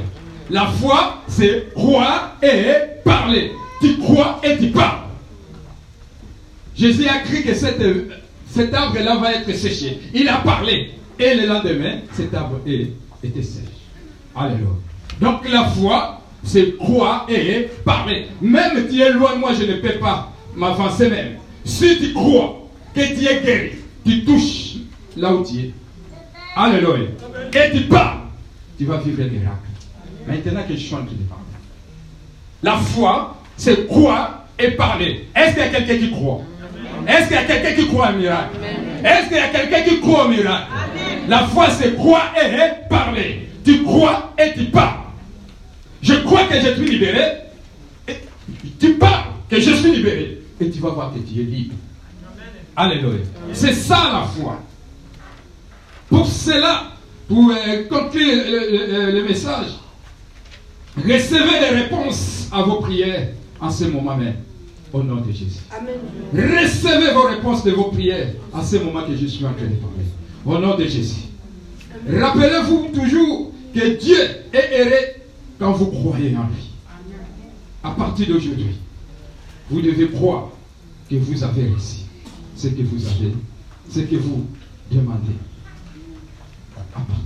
La foi c'est croire et parler. Tu crois et tu parles. Jésus a cru que cet arbre-là va être séché. Il a parlé. Et le lendemain, cet arbre était sèche. Alléluia. Donc la foi, c'est croire et parler. Même tu es loin, moi je ne peux pas m'avancer même. Si tu crois que tu es guéri, tu touches là où tu es. Alléluia. Et tu parles, tu vas vivre un miracle. Maintenant que je suis en train de parler. La foi, c'est croire et parler. Est-ce qu'il y a quelqu'un qui croit? Est-ce qu'il y a quelqu'un qui croit au miracle? Est-ce qu'il y a quelqu'un qui croit au miracle? La foi, c'est croire et parler. Tu crois et tu parles. Je crois que je suis libéré. Et tu parles que je suis libéré. Et tu vas voir que tu es libre. Alléluia. C'est ça la foi. Pour cela, pour euh, conclure le, message, recevez des réponses à vos prières en ce moment même. Au nom de Jésus. Amen. Recevez vos réponses de vos prières en ce moment que je suis en train de parler. Au nom de Jésus. Rappelez-vous toujours que Dieu est erré quand vous croyez en lui. À partir d'aujourd'hui, vous devez croire que vous avez réussi ce que vous avez, ce que vous demandez.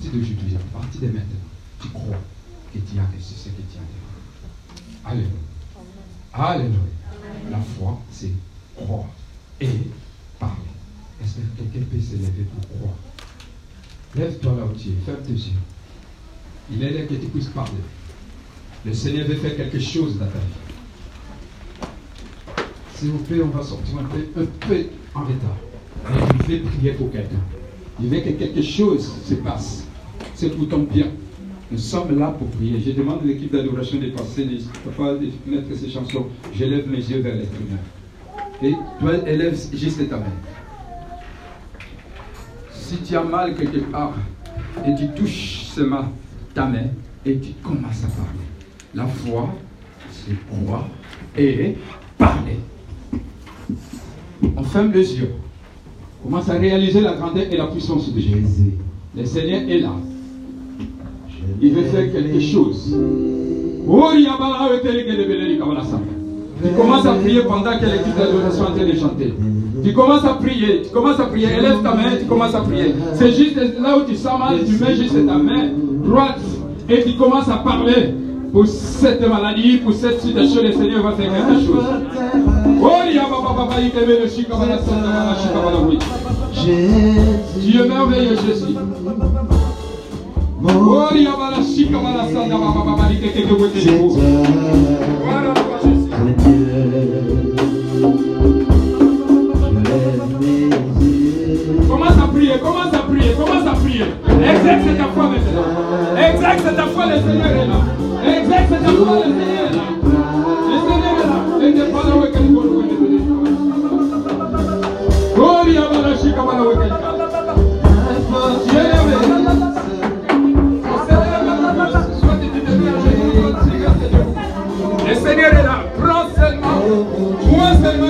Partir d'aujourd'hui, à partir de maintenant, tu crois que tu as reçu ce que tu as. Alléluia. Alléluia. La foi, c'est croire et parler. Est-ce que quelqu'un peut se lever pour croire? Lève-toi là où tu es, ferme tes yeux. Il est là que tu puisses parler. Le Seigneur veut faire quelque chose dans ta vie. S'il vous plaît, on va sortir un peu, un peu en retard. Mais il veut prier pour quelqu'un. Il veut que quelque chose se passe. C'est pour ton bien. Nous sommes là pour prier. Je demande à l'équipe d'adoration de passer, de mettre ces chansons. Je lève mes yeux vers l'être Et toi, élève juste ta main. Si tu as mal quelque part et tu touches ta main et tu commences à parler. La foi, c'est croire et parler. On ferme les yeux. Commence à réaliser la grandeur et la puissance de Jésus. Le Seigneur est là. Il veut faire quelque chose. Oh, tu commences à prier pendant que l'équipe d'adoration est en train de chanter. Tu commences à prier, tu commences à prier, élève ta main, tu commences à prier. C'est juste là où tu sens mal, tu mets juste ta main droite et tu commences à parler pour cette maladie, pour cette situation, le Seigneur va faire quelque chose. Dieu merveilleux Jésus. oyo balasika balasanda bababa baliteteke weteleko Commence à prier, commence à prier, commence à prier. Exerce ta foi maintenant. Exerce ta foi, le Seigneur est là. Exerce ta foi, le Seigneur est là. Le Seigneur est là. Et ne pas la wekel pour nous. Gloria à la chica, à la wekel. Le Seigneur est là. Prends seulement. Prends seulement.